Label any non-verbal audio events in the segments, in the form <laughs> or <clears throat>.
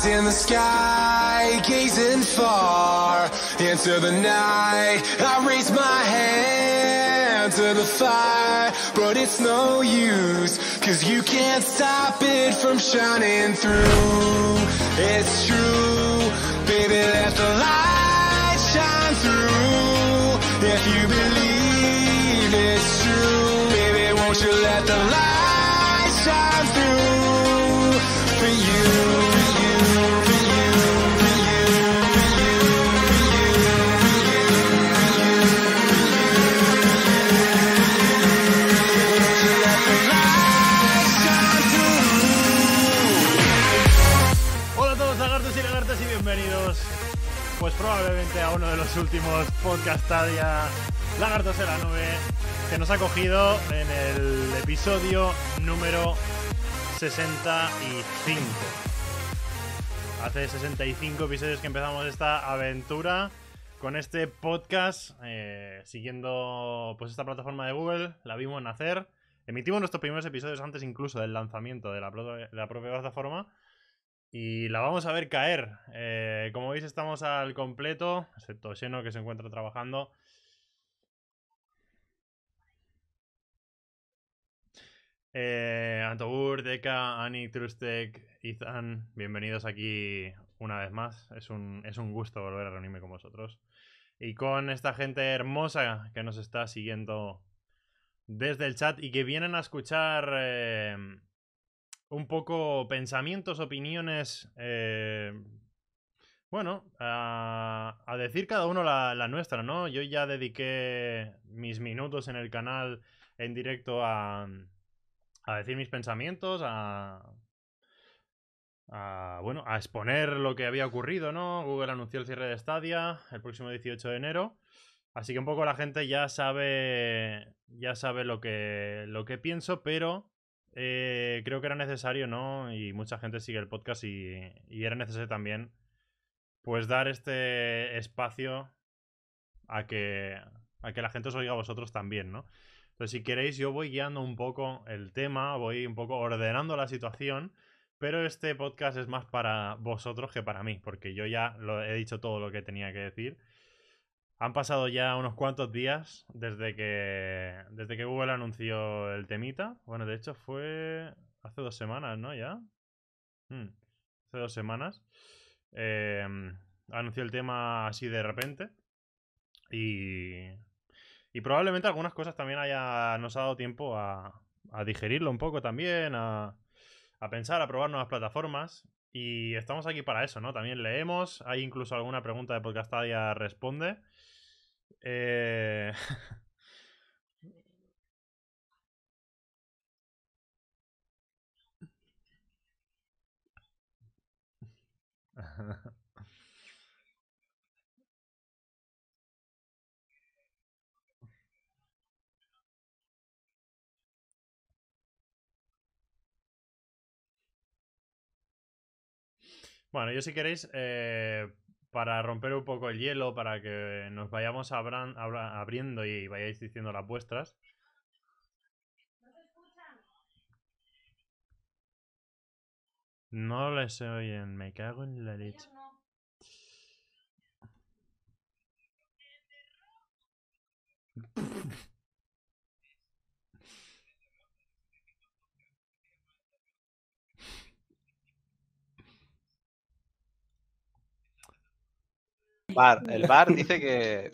eyes in the sky, gazing far into the night. I raise my hand to the fire, but it's no use, cause you can't stop it from shining through. It's true, baby, let the light shine through. If you believe it's true, baby, won't you let the light shine through for you, probablemente a uno de los últimos podcastadia Lagartos en la nube que nos ha cogido en el episodio número 65. Hace 65 episodios que empezamos esta aventura con este podcast eh, siguiendo pues esta plataforma de Google, la vimos nacer. Emitimos nuestros primeros episodios antes incluso del lanzamiento de la, pro- de la propia plataforma. Y la vamos a ver caer. Eh, como veis, estamos al completo, excepto Xeno que se encuentra trabajando. Eh, Antobur, Deka, Ani, Trustek, Ethan, bienvenidos aquí una vez más. Es un, es un gusto volver a reunirme con vosotros. Y con esta gente hermosa que nos está siguiendo desde el chat y que vienen a escuchar eh, un poco pensamientos, opiniones. eh, bueno, a, decir cada uno la, la nuestra, ¿no? Yo ya dediqué mis minutos en el canal en directo a, a decir mis pensamientos, a, a, bueno, a exponer lo que había ocurrido, ¿no? Google anunció el cierre de Stadia el próximo 18 de enero. Así que un poco la gente ya sabe. Ya sabe lo que. lo que pienso, pero. Eh, creo que era necesario, ¿no? Y mucha gente sigue el podcast y, y era necesario también. Pues dar este espacio a que. a que la gente os oiga a vosotros también, ¿no? Entonces, si queréis, yo voy guiando un poco el tema, voy un poco ordenando la situación. Pero este podcast es más para vosotros que para mí, porque yo ya lo he dicho todo lo que tenía que decir. Han pasado ya unos cuantos días desde que, desde que Google anunció el temita. Bueno, de hecho fue hace dos semanas, ¿no? Ya. Hmm, Hace dos semanas. Eh, anunció el tema así de repente. Y, y probablemente algunas cosas también haya, nos ha dado tiempo a, a digerirlo un poco también, a, a pensar, a probar nuevas plataformas. Y estamos aquí para eso, ¿no? También leemos, hay incluso alguna pregunta de Podcastadia responde. Eh... <laughs> Bueno, yo si queréis, eh, para romper un poco el hielo, para que nos vayamos abran- abra- abriendo y vayáis diciendo las vuestras. No les oyen, me cago en la leche. Bar, el bar dice que.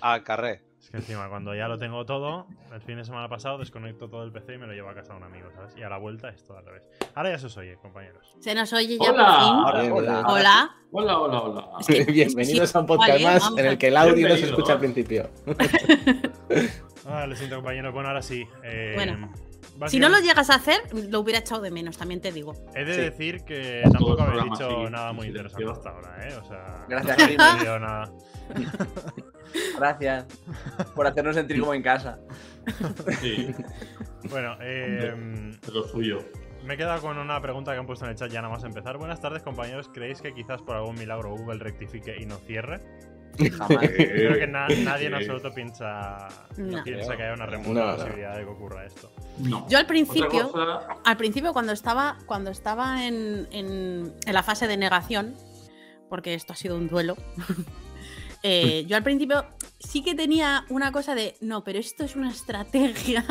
A carré. Es que encima, cuando ya lo tengo todo, el fin de semana pasado desconecto todo el PC y me lo llevo a casa de un amigo, ¿sabes? Y a la vuelta es todo al revés. Ahora ya se os oye, compañeros. Se nos oye ya Hola. por fin. Hola. Hola. Hola, hola, hola. Es que- <laughs> Bienvenidos sí, a un podcast vale, más vamos en a- el que el audio no se escucha al principio. <laughs> Ah, lo siento, compañeros. Bueno, ahora sí. eh, Bueno, Si no lo llegas a hacer, lo hubiera echado de menos, también te digo. He de Sí. decir que Todo tampoco habéis programa dicho nada muy interesante hasta ahora, ¿eh? O sea, Gracias, no he entendido nada. <laughs> Gracias por hacernos sentir como en casa. Sí, Bueno, eh, es lo suyo. me he quedado con una pregunta que han puesto en el chat ya nada más empezar. Buenas tardes, compañeros. ¿Creéis que quizás por algún milagro Google rectifique y no cierre? <laughs> Jamás. Creo que na- <laughs> nadie en absoluto piensa, No. piensa que haya una remota No, no. posibilidad de que ocurra esto. No. Yo al principio, cosa- al principio cuando estaba, cuando estaba en, en- en la fase de negación, porque esto ha sido un duelo, <laughs> eh, yo al principio sí que tenía una cosa de, no, pero esto es una estrategia,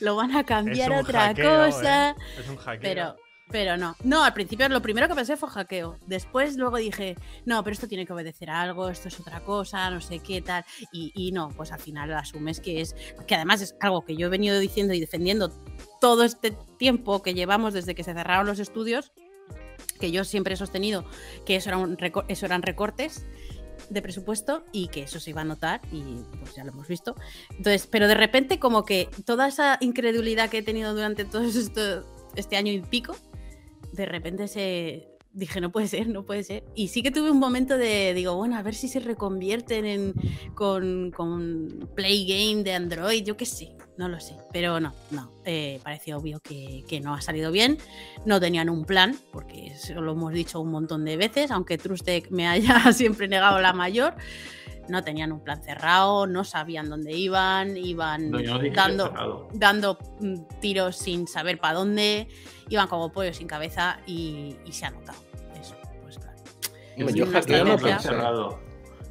lo van a cambiar a otra hackeo, cosa. ¿eh? Es un hackeo. Pero, pero no. No, al principio lo primero que pensé fue hackeo. Después luego dije, no, pero esto tiene que obedecer a algo, esto es otra cosa, no sé qué tal. Y, y no, pues al final asumes que es. Que además es algo que yo he venido diciendo y defendiendo todo este tiempo que llevamos desde que se cerraron los estudios. Que yo siempre he sostenido que eso, era un eso eran recortes de presupuesto y que eso se iba a notar y pues ya lo hemos visto. Entonces, pero de repente como que toda esa incredulidad que he tenido durante todo este año y pico, de repente se dije, no puede ser, no puede ser. Y sí que tuve un momento de, digo, bueno, a ver si se reconvierten en, con, con Play Game de Android, yo qué sé, no lo sé. Pero no, no, eh, obvio que, que no ha salido bien. No tenían un plan, porque eso lo hemos dicho un montón de veces, aunque Trustec me haya <laughs> siempre negado la mayor. No tenían un plan cerrado, no sabían dónde iban, iban No, yo dando, dando mm, tiros sin saber para dónde, iban como pollos sin cabeza y, y se ha notado. Eso, pues claro. Yo, Yo cerrado.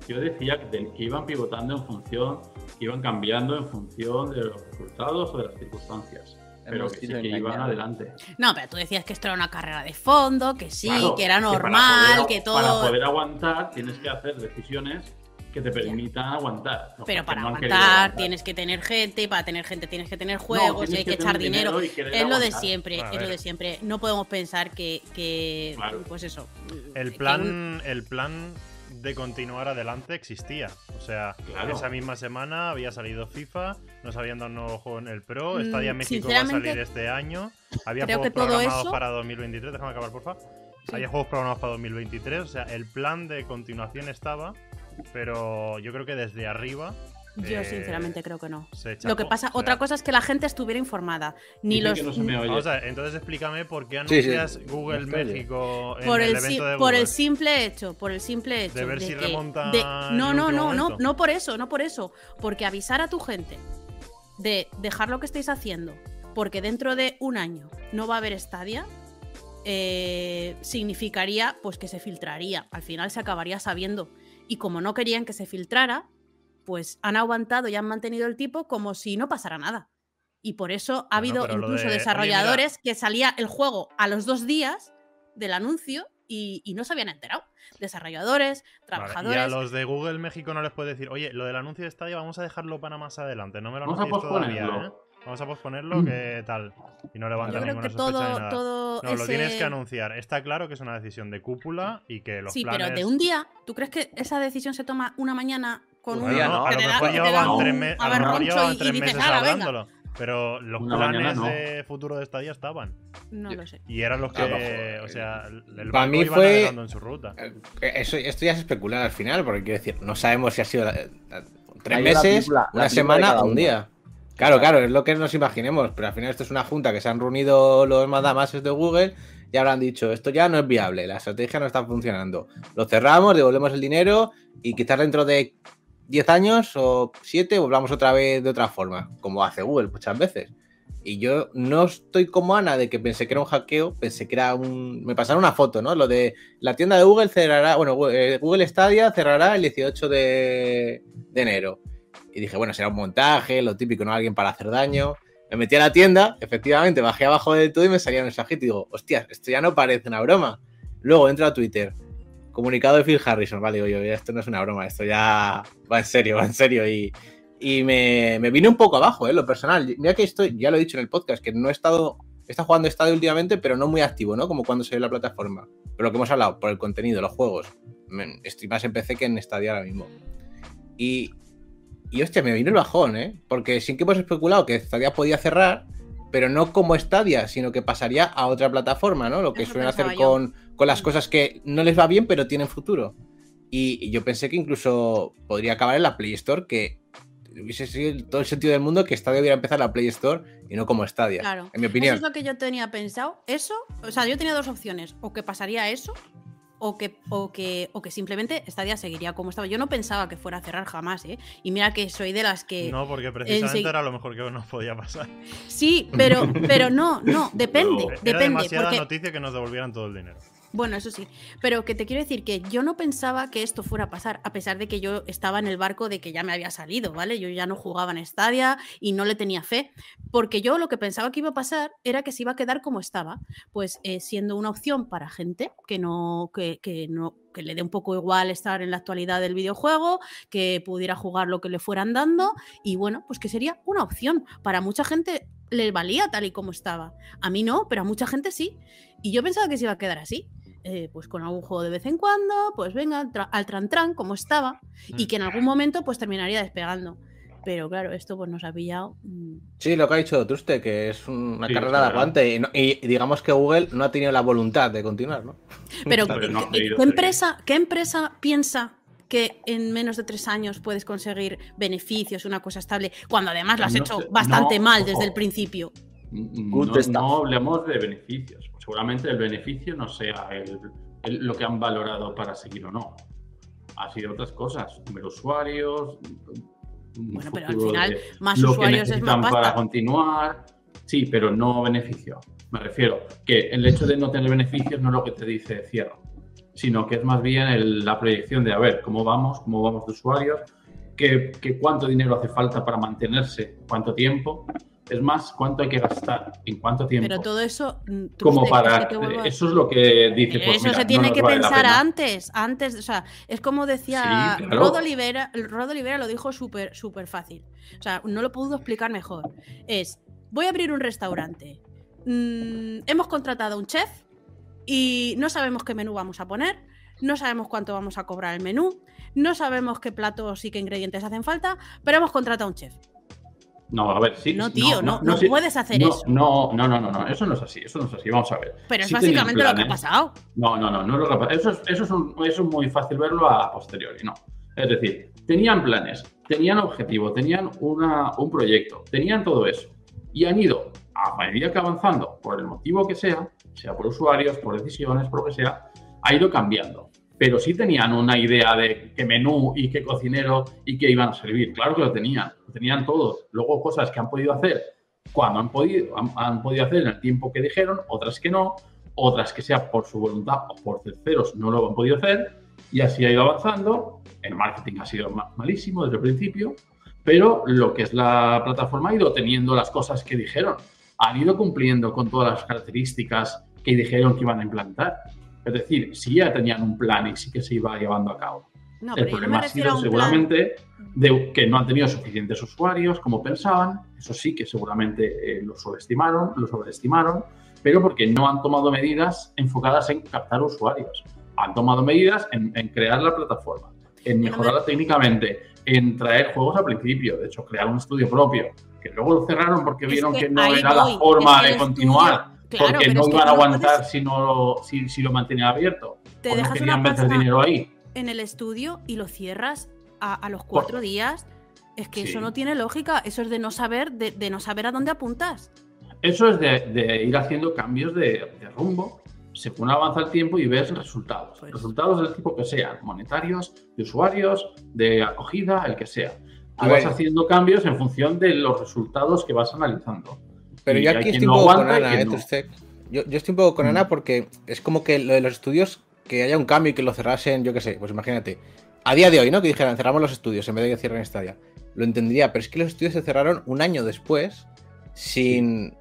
Yo decía que, que iban pivotando en función, que iban cambiando en función de los resultados o de las circunstancias. Pero que sí que iban adelante. No, pero tú decías que esto era una carrera de fondo, que sí, Claro, que era para normal, poder- que Para todo. poder aguantar tienes que hacer decisiones que te permitan aguantar. Los Pero para no aguantar tienes que tener gente, y para tener gente tienes que tener juegos, y hay que, que echar dinero. Es lo de siempre, es lo de siempre. No podemos pensar que, que Claro. pues eso. El que plan, el plan de continuar adelante existía. O sea, Claro. esa misma semana había salido FIFA, nos habían dado un nuevo juego en el Pro, Mm, Stadia México va a salir este año, había juegos programados eso- para 2023, déjame acabar porfa. Sí. Había juegos programados para 2023, o sea, el plan de continuación estaba, pero yo creo que desde arriba Yo eh, sinceramente creo que no. se Lo que pasa, O sea, otra cosa es que la gente estuviera informada. Ni los no. Vamos a ver, entonces explícame por qué Sí, sí. anuncias Google México en por el, el, evento si- de por Google. el simple hecho, por el simple hecho De ver si que- remonta de- en no, no, no, no, no por eso, no por eso, porque avisar a tu gente de dejar lo que estáis haciendo, porque dentro de un año no va a haber Stadia, eh, significaría pues que se filtraría, al final se acabaría sabiendo y como no querían que se filtrara, pues han aguantado y han mantenido el tipo como si no pasara nada. Y por eso ha Bueno, habido incluso de, "Oye, desarrolladores que salía el juego a los dos días del anuncio y, y no se habían enterado. Desarrolladores, Vale, Y trabajadores. a los de Google México no les puede decir, oye, lo del anuncio de Stadia vamos a dejarlo para más adelante, no me lo Vamos a anunciéis todavía. ¿eh? Vamos a posponerlo, que tal. Y no levanta Yo creo ninguna que sospecha ni todo, nada. todo No, lo tienes que anunciar. Está claro que es una decisión de cúpula y que los Sí, planes... pero de un día, ¿tú crees que esa decisión se toma una mañana con Bueno, un día, no, a lo mejor llevaban tres, me- a lo mejor aberroncho llevaban y- tres y dices, meses "Hala, venga". hablándolo. Pero los Una planes no. de futuro de Stadia estaban. No lo sé. Y eran los que, A lo mejor, o sea, el para mí iba fue- en su ruta. Eh, Eso, esto ya es especular al final, porque quiero decir, no sabemos si ha sido la- la- tres meses, una semana o un día. Claro, claro, es lo que nos imaginemos, pero al final esto es una junta que se han reunido los mandamases de Google y habrán dicho, esto ya no es viable, la estrategia no está funcionando. Lo cerramos, devolvemos el dinero y quizás dentro de 10 años o 7 volvamos otra vez de otra forma, como hace Google muchas veces. Y yo no estoy como Ana de que pensé que era un hackeo, pensé que era un... Me pasaron una foto, ¿no? Lo de la tienda de Google cerrará, bueno, eh, Google Stadia cerrará el 18 de, de enero. Y dije, bueno, será un montaje, lo típico, ¿no? Alguien para hacer daño. Me metí a la tienda, efectivamente, bajé abajo del todo y me salía un mensajito y digo, hostia, esto ya no parece una broma. Luego entro a Twitter, comunicado de Phil Harrison, vale, digo yo, esto no es una broma, esto ya va en serio, va en serio. Y, y me, me vine un poco abajo, ¿eh? Lo personal. Mira que estoy, ya lo he dicho en el podcast, que no he estado, estado jugando Stadia últimamente, pero no muy activo, ¿no? Como cuando salió la plataforma. Pero lo que hemos hablado, por el contenido, los juegos. Estoy más en PC que en Stadia ahora mismo. Y, y hostia, me vino el bajón, ¿eh? Porque sí que hemos especulado que Stadia podía cerrar, pero no como Stadia, sino que pasaría a otra plataforma, ¿no? Lo que Eso suelen hacer con, con las cosas que no les va bien, pero tienen futuro. Y, y yo pensé que incluso podría acabar en la Play Store, que hubiese sido todo el sentido del mundo que Stadia hubiera empezado en la Play Store y no como Stadia, Claro. en mi Eso opinión. es lo que yo tenía pensado. Eso, o sea, yo tenía dos opciones. O que pasaría eso, o que, o que, o que simplemente Stadia seguiría como estaba. Yo no pensaba que fuera a cerrar jamás, ¿eh? Y mira que soy de las que. No, porque precisamente era lo mejor que nos podía pasar. Sí, pero, pero no, no, <laughs> depende. Era depende. demasiada Porque, noticia que nos devolvieran todo el dinero. Bueno, eso sí. Pero que te quiero decir que yo no pensaba que esto fuera a pasar, a pesar de que yo estaba en el barco de que ya me había salido, ¿vale? Yo ya no jugaba en Stadia y no le tenía fe. Porque yo lo que pensaba que iba a pasar era que se iba a quedar como estaba. Pues eh, siendo una opción para gente que no, que, que no, que le dé un poco igual estar en la actualidad del videojuego, que pudiera jugar lo que le fueran dando. Y bueno, pues que sería una opción. Para mucha gente le valía tal y como estaba. A mí no, pero a mucha gente sí. Y yo pensaba que se iba a quedar así. Eh, pues con algún juego de vez en cuando, pues venga, tra- al tran tran, como estaba, y que en algún momento pues terminaría despegando. Pero claro, esto pues nos ha pillado. mm, Sí, lo que ha dicho Truste, que es una Sí, carrera de aguante. Y, no- y digamos que Google no ha tenido la voluntad de continuar, ¿no? Pero, <laughs> no ¿qué, empresa, ¿qué empresa piensa que en menos de tres años puedes conseguir beneficios, una cosa estable, cuando además lo has No hecho bastante no, mal desde ojo. el principio? No, Good stuff. no hablemos de beneficios. Seguramente el beneficio no sea el- el- lo que han valorado para seguir o no. Ha sido otras cosas, número usuarios. Bueno, pero al final, más lo que usuarios es necesitan más para continuar. Sí, pero no beneficio. Me refiero que el hecho de no tener beneficios no es lo que te dice cierro, sino que es más bien el- la proyección de a ver cómo vamos, cómo vamos de usuarios, qué- cuánto dinero hace falta para mantenerse, cuánto tiempo. Es más, cuánto hay que gastar, en cuánto tiempo. Pero todo eso. mm, como para. Eso es lo que dice. Pues, eso mira, se tiene que vale pensar antes, antes, o sea, es como decía Sí, claro. Rod Olivera, Rod Olivera lo dijo súper súper fácil. O sea, no lo puedo explicar mejor. Es, voy a abrir un restaurante. Mm, hemos contratado a un chef y no sabemos qué menú vamos a poner, no sabemos cuánto vamos a cobrar el menú, no sabemos qué platos y qué ingredientes hacen falta, pero hemos contratado a un chef. No, a ver, sí. No, tío, no- no sí. puedes hacer No, eso. No, no, no, no, no, eso no es así, eso no es así. Vamos a ver. Pero es Sí básicamente lo que ha pasado. No, no, no, no es lo que pasa. Eso es, eso es, un- eso es muy fácil verlo a posteriori, no. Es decir, tenían planes, tenían objetivo, tenían una, un proyecto, tenían todo eso. Y han ido, a medida que avanzando, por el motivo que sea, sea por usuarios, por decisiones, por lo que sea, ha ido cambiando. Pero sí tenían una idea de qué menú y qué cocinero y qué iban a servir. Claro que lo tenían, lo tenían todos. Luego cosas que han podido hacer cuando han podido, han, podido hacer en el tiempo que dijeron, otras que no, otras que sea por su voluntad o por terceros no lo han podido hacer y así ha ido avanzando. El marketing ha sido ma- malísimo desde el principio, pero lo que es la plataforma ha ido teniendo las cosas que dijeron. Han ido cumpliendo con todas las características que dijeron que iban a implantar. Es decir, sí ya tenían un plan y sí que se iba llevando a cabo. No, El problema ha sido seguramente de que no han tenido suficientes usuarios como pensaban. Eso sí que seguramente eh, lo subestimaron, lo sobreestimaron, pero porque no han tomado medidas enfocadas en captar usuarios. Han tomado medidas en, en crear la plataforma, en no mejorarla técnicamente, en traer juegos al principio, de hecho, crear un estudio propio, que luego lo cerraron porque Es vieron que que, no era voy, la forma es de continuar. estudio- claro, porque pero no iban a no aguantar puedes- si, no lo, si, si lo mantenían abierto. Te o no dejas una querían meter pasta dinero ahí. en el estudio y lo cierras a, a los cuatro días. Es que Sí. eso no tiene lógica. Eso es de no saber, de, de no saber a dónde apuntas. Eso es de, de ir haciendo cambios de, de rumbo según avanza el tiempo y ves resultados. Pues- Resultados del tipo que sean, monetarios, de usuarios, de acogida, el que sea. Tú vas haciendo cambios en función de los resultados que vas analizando. Pero yo aquí estoy un no poco con aguanta Ana, ¿eh? no. Yo, yo estoy un poco con Mm. Ana porque es como que lo de los estudios, que haya un cambio y que lo cerrasen, yo qué sé, pues imagínate. A día de hoy, ¿no? Que dijeran, cerramos los estudios en vez de que cierren Stadia. Lo entendería, pero es que los estudios se cerraron un año después, sin.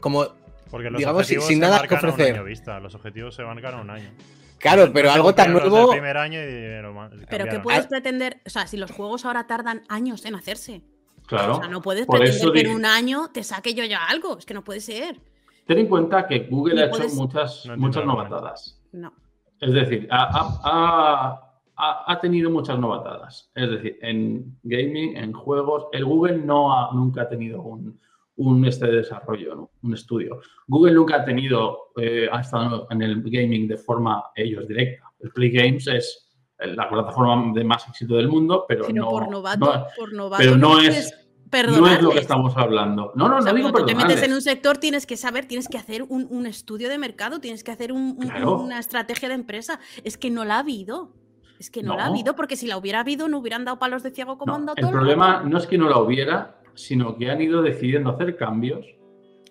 Como. Porque los Digamos, objetivos sin nada que ofrecer. Un año vista. Los objetivos se marcan a un año. Claro, pero No algo tan nuevo. del primer año y dijeron, "Ma- Pero que cambiaron". puedes Ah. pretender, o sea, si los juegos ahora tardan años en hacerse. Claro. O sea, no puedes Por pretender eso que en un año te saque yo ya algo. Es que no puede ser. Ten en cuenta que Google ha hecho puedes- muchas, No muchas novatadas. No. Es decir, ha, ha- ha- ha- ha tenido muchas novatadas. Es decir, en gaming, en juegos, el Google no ha, nunca ha tenido un, un este de desarrollo, ¿no? un estudio. Google nunca ha tenido, eh, ha estado en el gaming de forma ellos directa. El Play Games es la plataforma de más éxito del mundo, pero, Pero no, por novato, no- por novato. pero no es lo que estamos hablando. No, no, O sea, no digo cuando te metes en un sector tienes que saber, tienes que hacer un, un estudio de mercado, tienes que hacer un- un- Claro. una estrategia de empresa. Es que no la ha habido. Es que no, la ha habido porque si la hubiera habido no hubieran dado palos de ciego como No, han dado el todo problema no es que no la hubiera, sino que han ido decidiendo hacer cambios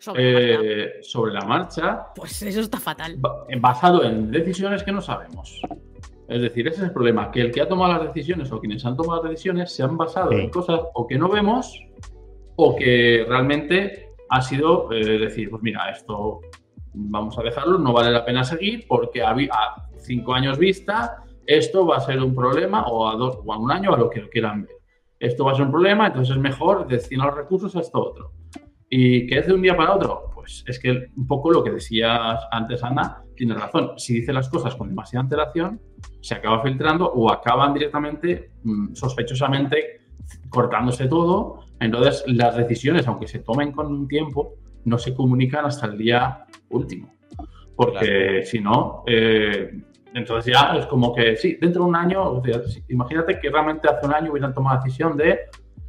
Sobre la marcha. eh, sobre la marcha Pues eso está fatal. ba- basado en decisiones que no sabemos. Es decir, ese es el problema, que el que ha tomado las decisiones o quienes han tomado las decisiones se han basado Sí. en cosas o que no vemos o que realmente ha sido eh, decir, pues mira, esto vamos a dejarlo, no vale la pena seguir porque a cinco años vista esto va a ser un problema o a dos o a un año a lo que lo quieran ver. Esto va a ser un problema, entonces es mejor destinar los recursos a esto otro. ¿Y qué es de un día para otro? Pues es que un poco lo que decías antes, Ana, tiene razón. Si dice las cosas con demasiada antelación, se acaba filtrando o acaban directamente, mm, sospechosamente, cortándose todo. Entonces, las decisiones, aunque se tomen con un tiempo, no se comunican hasta el día último. Porque si no, eh, entonces ya es como que, sí, dentro de un año, o sea, si- imagínate que realmente hace un año hubieran tomado la decisión de,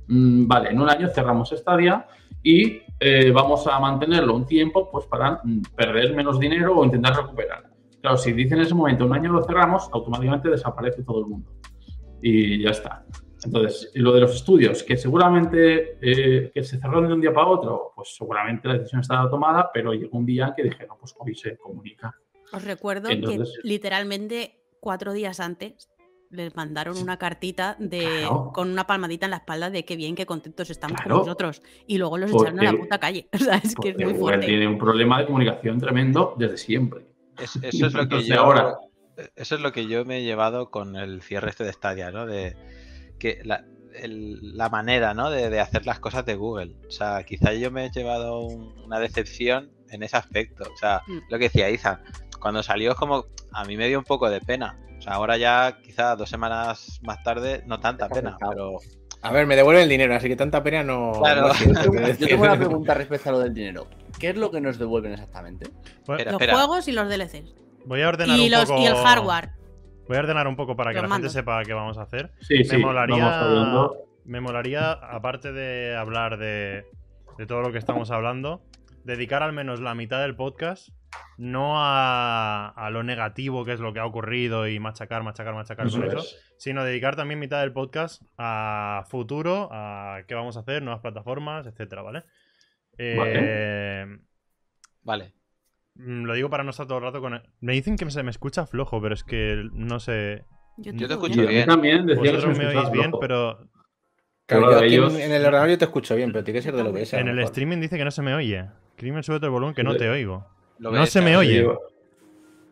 mm, vale, en un año cerramos Stadia y eh, vamos a mantenerlo un tiempo pues para mm, perder menos dinero o intentar recuperar. Claro, si dicen en ese momento un año lo cerramos, automáticamente desaparece todo el mundo. Y ya está. Entonces, lo de los estudios, que seguramente eh, que se cerraron de un día para otro, pues seguramente la decisión estaba tomada, pero llegó un día que dijeron, pues hoy se comunica. Os recuerdo Entonces- que literalmente cuatro días antes les mandaron una cartita de Claro. con una palmadita en la espalda de qué bien, qué contentos estamos Claro. con nosotros. Y luego los echaron a la puta calle. <laughs> O sea, es que es muy Google fuerte. tiene un problema de comunicación tremendo desde siempre. Es- eso es lo <laughs> que yo. ahora- Eso es lo que yo me he llevado con el cierre este de Stadia, ¿no? De que la, el- la manera, ¿no? De, de hacer las cosas de Google. O sea, quizá yo me he llevado un- una decepción en ese aspecto. O sea, Mm. lo que decía Iza, cuando salió es como a mí me dio un poco de pena. O sea, ahora ya quizá dos semanas más tarde no tanta pena, pero A ver, me devuelven el dinero, así que tanta pena no. Claro. no Yo tengo- yo decir. tengo una <laughs> pregunta respecto a lo del dinero. ¿Qué es lo que nos devuelven exactamente? Espera, Los espera. juegos y los DLCs. Voy a ordenar Y, un los, poco. y el hardware. Voy a ordenar un poco para que Los la gente sepa qué vamos a hacer. Sí, Me sí, molaría-. Me molaría, aparte de hablar de, de todo lo que estamos hablando, dedicar al menos la mitad del podcast no a, a lo negativo que es lo que ha ocurrido y machacar, machacar, machacar Eso con eso, es. sino dedicar también mitad del podcast a futuro, a qué vamos a hacer, nuevas plataformas, etcétera, ¿vale? Eh, vale. mm, Lo digo para no estar todo el rato con... el- Me dicen que se me escucha flojo, pero es que no sé... Yo te escucho bien. también decía que se Vosotros me escuchaba oís bien, pero Claro, Claro, yo aquí ellos- en, el ordenador yo te escucho bien, pero tiene que ser de lo que es. en el mejor. streaming dice que no se me oye. Crimen, súbete el volumen que no te oigo. Lo No se me oye. Digo,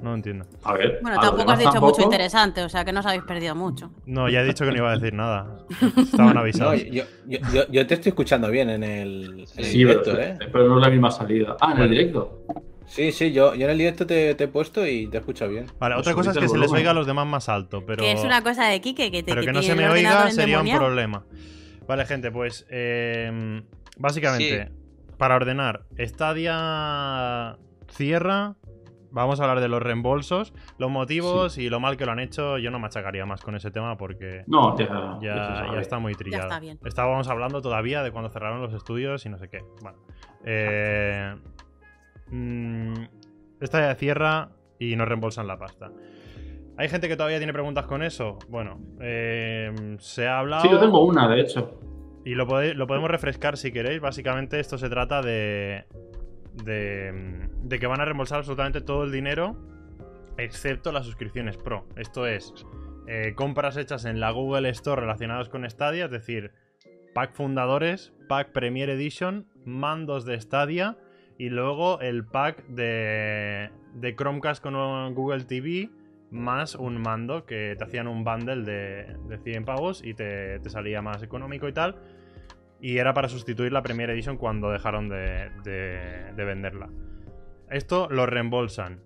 No entiendo. A ver. Bueno, a tampoco has dicho mucho interesante, o sea que no os habéis perdido mucho. No, ya he dicho que no iba a decir nada. Estaban <laughs> No, avisados. yo, yo, yo, yo te estoy escuchando bien en el, en el Sí, directo, pero, ¿eh? pero no es la misma salida. Ah, en el directo. Sí, sí, yo, yo en el directo te, te he puesto y te escucho bien. Vale, Pues otra cosa es que se les oiga a los demás más alto, pero, Que es una cosa de Kike que te pero que no se me oiga sería un problema. Vale, gente, pues eh, básicamente, para ordenar, Stadia cierra. Vamos a hablar de los reembolsos, los motivos y lo mal que lo han hecho. Yo no machacaría más con ese tema porque No, ya, ya, ya está muy trillado. está bien. Estábamos hablando todavía de cuando cerraron los estudios y no sé qué. Bueno, eh, mm, esta ya cierra y nos reembolsan la pasta. ¿Hay gente que todavía tiene preguntas con eso? Bueno, eh, se ha hablado Sí, yo tengo una, de hecho. y lo, pode- lo podemos refrescar si queréis. Básicamente esto se trata de, de, que van a reembolsar absolutamente todo el dinero excepto las suscripciones Pro. Esto es eh, compras hechas en la Google Store relacionadas con Stadia, es decir, pack fundadores, pack Premier Edition, mandos de Stadia y luego el pack de, de Chromecast con Google TV más un mando que te hacían un bundle de, de 100 pavos y te, te salía más económico y tal. Y era para sustituir la Premier Edition cuando dejaron de, de- de venderla. Esto lo reembolsan.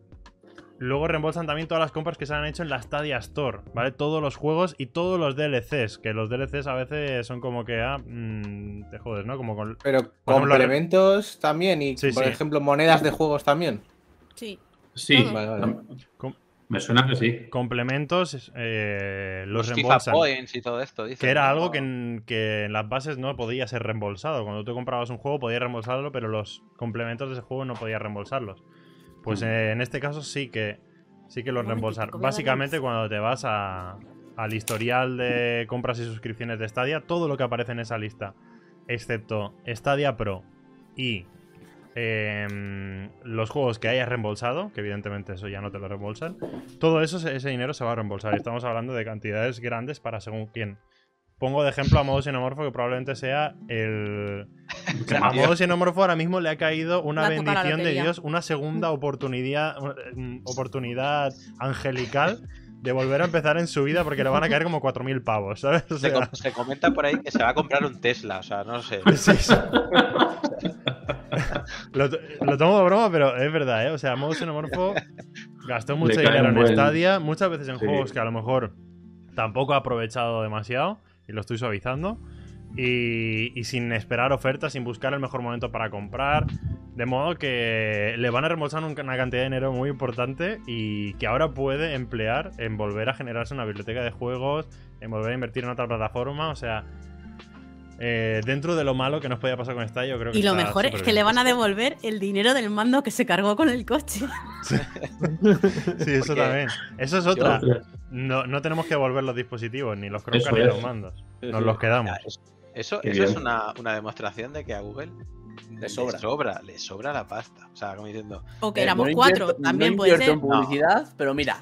Luego reembolsan también todas las compras que se han hecho en la Stadia Store, ¿vale? Todos los juegos y todos los DLCs, que los DLCs a veces son como que, ah, mm, te jodes, ¿no? Como con... Pero ejemplo, complementos también y, Sí, por sí. ejemplo, monedas de juegos también. Sí. Sí. Vale, vale. Me suena que sí. complementos eh, los, Los FIFA reembolsan. Points y todo esto, dice. Que era algo que en, que en las bases no podía ser reembolsado. Cuando tú comprabas un juego podías reembolsarlo, pero los complementos de ese juego no podías reembolsarlos. Pues Mm. eh, en este caso sí que sí que los Un reembolsar. momentico, voy a Básicamente cuando te vas a- al historial de compras y suscripciones de Stadia, todo lo que aparece en esa lista, excepto Stadia Pro y em, los juegos que hayas reembolsado, que evidentemente eso ya no te lo reembolsan, todo eso, ese dinero se va a reembolsar. Y Estamos hablando de cantidades grandes para según quién. Pongo de ejemplo a modo xenomorfo, que probablemente sea el. O <laughs> sea, a modo xenomorfo ahora mismo le ha caído una bendición de. Dios, una segunda <laughs> oportunidad, mm, oportunidad angelical de volver a empezar en su vida porque le van a caer como 4.000 pavos, ¿sabes? O Se, sea, com- se comenta por ahí que se va a comprar un Tesla, o sea, no sé. sí, sí. <laughs> lo, to- lo tomo de broma, pero es verdad, ¿eh? O sea, modo xenomorfo gastó mucho dinero en buen- Stadia, muchas veces en Sí. juegos que a lo mejor tampoco ha aprovechado demasiado y lo estoy suavizando. Y, y sin esperar ofertas, sin buscar el mejor momento para comprar. De modo que le van a reembolsar un- una cantidad de dinero muy importante y que ahora puede emplear en volver a generarse una biblioteca de juegos, en volver a invertir en otra plataforma. O sea, eh, dentro de lo malo que nos podía pasar con esta, yo creo que Y lo mejor es que bien le van a devolver el dinero del mando que se cargó con el coche. Sí, eso Porque- también. Eso es otra. No, no tenemos que devolver los dispositivos, ni los Chromecast ni los mandos. Nos los quedamos. Eso, eso es una, una demostración de que a Google le sobra. sobra, le sobra la pasta. O sea, como diciendo, O que Eh, éramos no cuatro, invierto- también no puede ser. en publicidad, pero mira.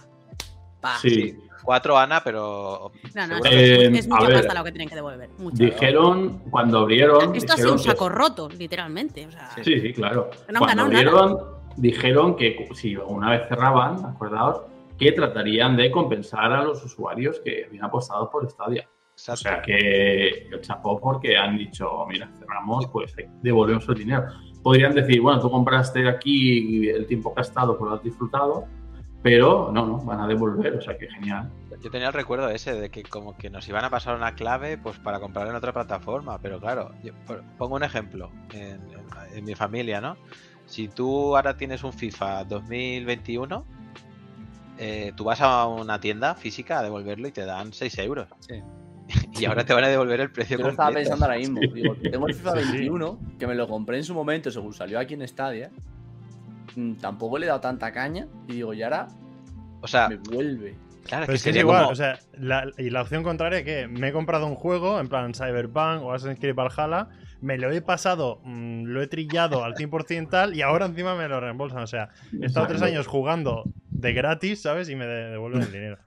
Pa. Sí. cuatro Ana, pero. No, no, es, Eh, es mucha ver. pasta lo que tienen que devolver. mucha. Dijeron, cuando abrieron. Esto ha sido un que- saco roto, literalmente. O sea, Sí, sí, claro. No Cuando abrieron, dijeron que si una vez cerraban, acordaos, que tratarían de compensar a los usuarios que habían apostado por Stadia. O sea que el chapó porque han dicho, mira, cerramos, pues devolvemos el dinero. Podrían decir, bueno, tú compraste aquí el tiempo gastado, pues lo has disfrutado, pero no, no, van a devolver, o sea que genial. Yo tenía el recuerdo ese de que como que nos iban a pasar una clave pues para comprar en otra plataforma, pero claro, yo pongo un ejemplo en, en- en mi familia, ¿no? Si tú ahora tienes un FIFA 2021, eh, tú vas a una tienda física a devolverlo y te dan 6 euros. Sí. <laughs> Y ahora te van a devolver el precio Yo lo estaba pensando ahora mismo. Digo, tengo el FIFA Sí, sí. 21, que me lo compré en su momento, según salió aquí en Stadia. Mm, Tampoco le he dado tanta caña. Y digo, y ahora O sea, me vuelve. claro, Pero es es que es igual, como- o sea, la- y la opción contraria que me he comprado un juego, en plan Cyberpunk o Assassin's Creed Valhalla, me lo he pasado, mm, lo he trillado al 100% tal, y ahora encima me lo reembolsan. O sea, he estado tres años jugando de gratis, ¿sabes? Y me de- devuelven el dinero.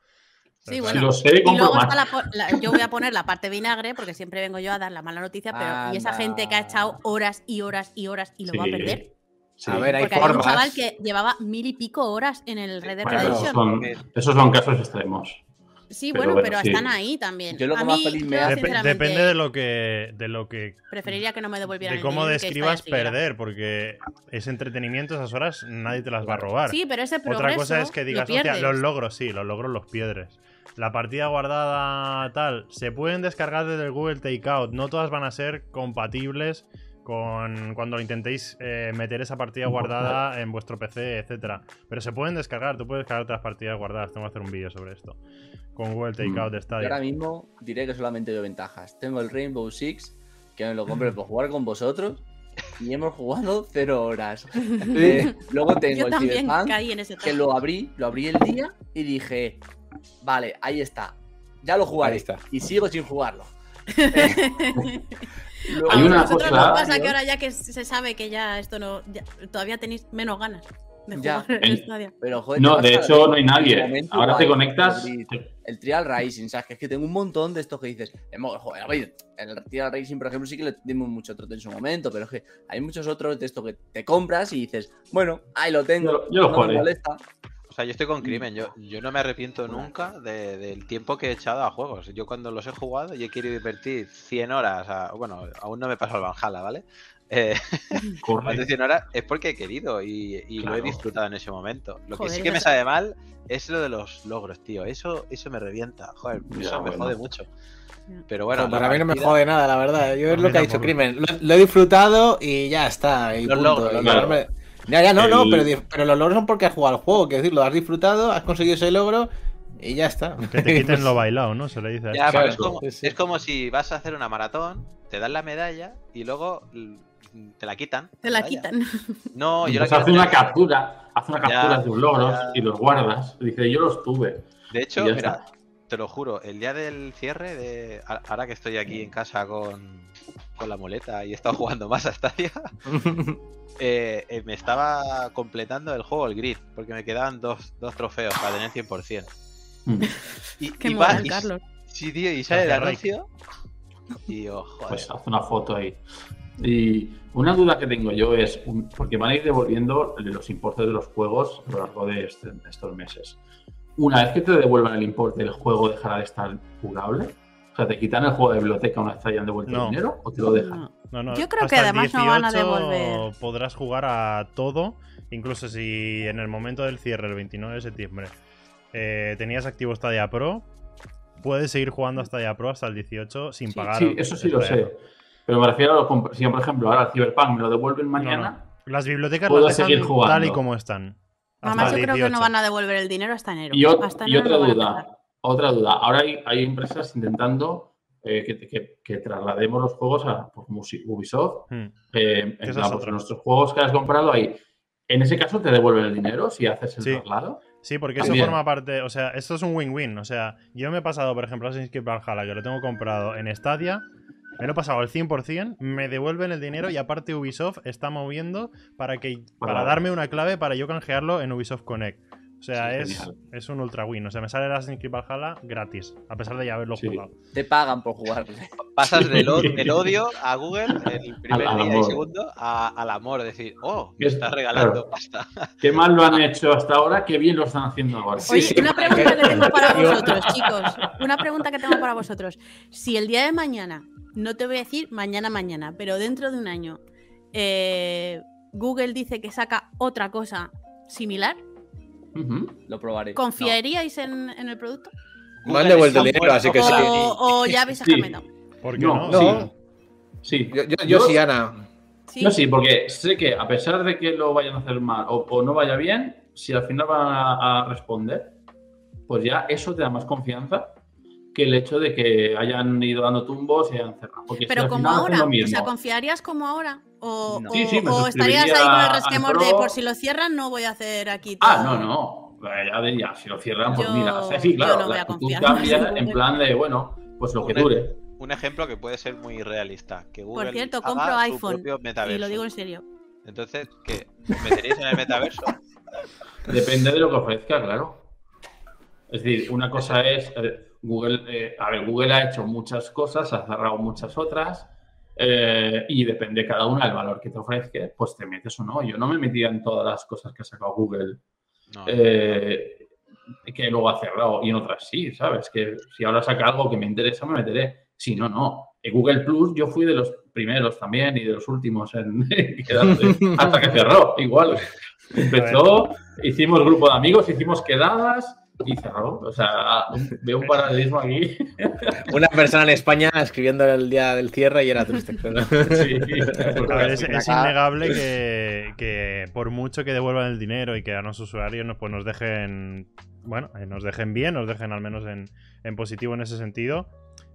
Sí, claro. Si bueno. lo sé, Y luego está la, yo voy a poner la parte vinagre porque siempre vengo yo a dar la mala noticia, pero y esa gente que ha echado horas y horas y horas y lo va a perder. sí. A ver, hay Porque había un formas. chaval que llevaba mil y pico horas en el Red Dead Bueno, Redemption. son, esos son casos extremos. Sí, pero bueno, bueno, pero sí. están ahí también. Yo lo a mí, me Dep- depende de lo que de lo que preferiría que no me devolvieran de el cómo describas perder, porque es entretenimiento esas horas, nadie te las va a robar. Sí, pero ese progreso Otra cosa es que lo digas, hostia, pierdes. los logros, sí, los logros los piedres. La partida guardada tal, se pueden descargar desde el Google Takeout, no todas van a ser compatibles con cuando intentéis eh, meter esa partida guardada en vuestro PC, etcétera. Pero se pueden descargar, tú puedes descargar las partidas guardadas, tengo que hacer un vídeo sobre esto. Con Google Takeout de Yo ahora Stadia. mismo diré que solamente veo ventajas. Tengo el Rainbow Six, que me lo compré por jugar con vosotros. Y hemos jugado cero horas. <laughs> Eh, luego tengo Yo el Cyberpunk, que lo abrí, lo abrí el día y dije, vale, ahí está. Ya lo jugaré. Ahí está. Y sigo sin jugarlo. <laughs> Luego- Hay una cosa- nos pasa que ahora ya que se sabe que ya esto no. ya- todavía tenéis menos ganas de Ya. jugar en El-. Pero joder, No, de hecho no hay nadie. momento Ahora te conectas. abrir El Trial Racing, ¿sabes? Que es que tengo un montón de estos que dices. Joder, a ver, en el Trial Racing, por ejemplo, sí que le dimos mucho trote en su momento, pero es que hay muchos otros de estos que te compras y dices, bueno, ahí lo tengo. Yo lo- yo lo no jugaré. me molesta. O sea, yo estoy con crimen. Yo, yo no me arrepiento nunca de- del tiempo que he echado a juegos. Yo cuando los he jugado y he querido invertir 100 horas, a- bueno, aún no me he pasado el Valhalla, ¿vale? Eh, <laughs> Corre. más de 100 horas es porque he querido y, y lo he disfrutado en ese momento. Lo que sí que me sabe mal es lo de los logros, tío. Eso, eso me revienta. Joder, Ya, eso me bueno. jode mucho. Pero bueno, la para mí no me jode nada, la verdad. Yo es lo que ha dicho. Crimen. Lo, lo he disfrutado y ya está. Y Los punto. logros, Y claro. llevarme, Ya, ya, no, no, pero, pero los logros son porque has jugado al juego. Quiero decir, lo has disfrutado, has conseguido ese logro y ya está. Que te quiten lo <laughs> bailado, ¿no? Se le dice a Ya, pero es Claro, como, es como si vas a hacer una maratón, te dan la medalla y luego te la quitan. Te la medalla. quitan. No, yo la Pues hace una captura, hace una Ya, captura de tus logros ya. y los guardas. Dice, yo los tuve. De hecho, mira, está. te lo juro, el día del cierre, de ahora que estoy aquí en casa con, con la muleta y he estado <laughs> jugando más a Stadia, <laughs> eh, eh, me estaba completando el juego, el grid, porque me quedaban dos, dos trofeos para tener 100%. Mm. Y, Qué y va- y- Carlos. Sí, tío, y sale el anuncio. Y yo, joder. Pues haz una foto ahí. Y una duda que tengo yo es, un- porque van a ir devolviendo los importes de los juegos a lo largo de, este- de estos meses. Una vez que te devuelvan el importe, ¿el juego dejará de estar jugable? O sea, ¿te quitan el juego de biblioteca una vez te hayan devuelto No. el dinero o te lo dejan? No. No, no, Yo creo hasta que el además no van a 18 devolver. Podrás jugar a todo, incluso si en el momento del cierre, el 29 de septiembre, eh, tenías activo Stadia Pro, puedes seguir jugando a Stadia Pro hasta el 18 sin Sí. pagar. Sí, eso sí lo sé. Pero me refiero a, lo comp- si por ejemplo ahora el Cyberpunk me lo devuelven mañana. Las bibliotecas Puedo las seguir jugando. tal y como están. hasta Además, yo creo que no 18. van a devolver el dinero hasta enero. Y, hasta y enero otra lo van a duda. Otra duda. Ahora hay, hay empresas intentando eh, que, que- que traslademos los juegos a pues, Ubisoft. Hmm. eh, en pues, nuestros juegos que has comprado ahí. En ese caso te devuelven el dinero si haces el Sí. traslado. Sí, porque eso También. forma parte. O sea, esto es un win-win. O sea, yo me he pasado, por ejemplo, Assassin's Creed Valhalla, que lo tengo comprado en Stadia. Me lo he pasado al 100%, me devuelven el dinero y aparte Ubisoft está moviendo para que Para- darme una clave para yo canjearlo en Ubisoft Connect. O sea, Sí, es, es un ultra win. O sea, me sale el Assassin's Creed Valhalla gratis, a pesar de ya haberlo Sí. jugado. Te pagan por jugarle. Pasas <laughs> del, odio a Google el primer Al- al día y amor. segundo a- al amor. Decir, oh, me Es- estás regalando claro. pasta. <laughs> Qué mal lo han hecho hasta ahora, qué bien lo están haciendo ahora. Sí, Oye, sí, una pregunta que tengo <laughs> para vosotros, chicos. Una pregunta que tengo para vosotros. Si el día de mañana, no te voy a decir mañana, mañana, pero dentro de un año, eh, Google dice que saca otra cosa similar, Lo probaré. ¿confiaríais en, en el producto? Me han devuelto el dinero, así que sí. O, o ya habéis Sí. escarmentado? ¿Por qué No, no? No. Sí. Yo, yo, yo sí, Ana. ¿Sí? Yo sí, porque sé que a pesar de que lo vayan a hacer mal o, o no vaya bien, si al final van a, a responder, pues ya eso te da más confianza que el hecho de que hayan ido dando tumbos y hayan cerrado. Porque si Pero al como final ahora, o sea, ¿confiarías como ahora? ¿O, No. o- Sí, sí, o estarías ahí con el resquemor de por si lo cierran, no voy a hacer aquí Ah, todo"? no, no. Ya diría, si lo cierran, pues Yo- mira. o sea, sí, claro, no la actitud cambia en <laughs> plan de, bueno, pues lo que Una- dure. Un ejemplo que puede ser muy realista. Que Google cierto, haga compro iPhone, propio metaverso. Y lo digo en serio. Entonces, ¿qué? ¿Os meteríais en el metaverso? <laughs> Depende de lo que ofrezca, claro. Es decir, una cosa es eh, Google, eh, a ver, Google ha hecho muchas cosas, ha cerrado muchas otras, eh, y depende cada una del valor que te ofrezca, pues te metes o no. Yo no me metía en todas las cosas que ha sacado Google, No. eh, que luego ha cerrado, y en otras sí, ¿sabes? Que si ahora saca algo que me interesa, me meteré. Si no, no. En Google Plus yo fui de los primeros también y de los últimos en <laughs> quedarse, hasta que cerró, igual. <laughs> Empezó, hicimos grupo de amigos, hicimos quedadas y cerró. O sea, veo un paralelismo aquí. <laughs> Una persona en España escribiendo el día del cierre y era triste. pero- <laughs> Sí, A ver, es, innegable que, que por mucho que devuelvan el dinero y que a los usuarios nos, pues nos dejen, bueno, eh, nos dejen bien, nos dejen al menos en, en positivo en ese sentido,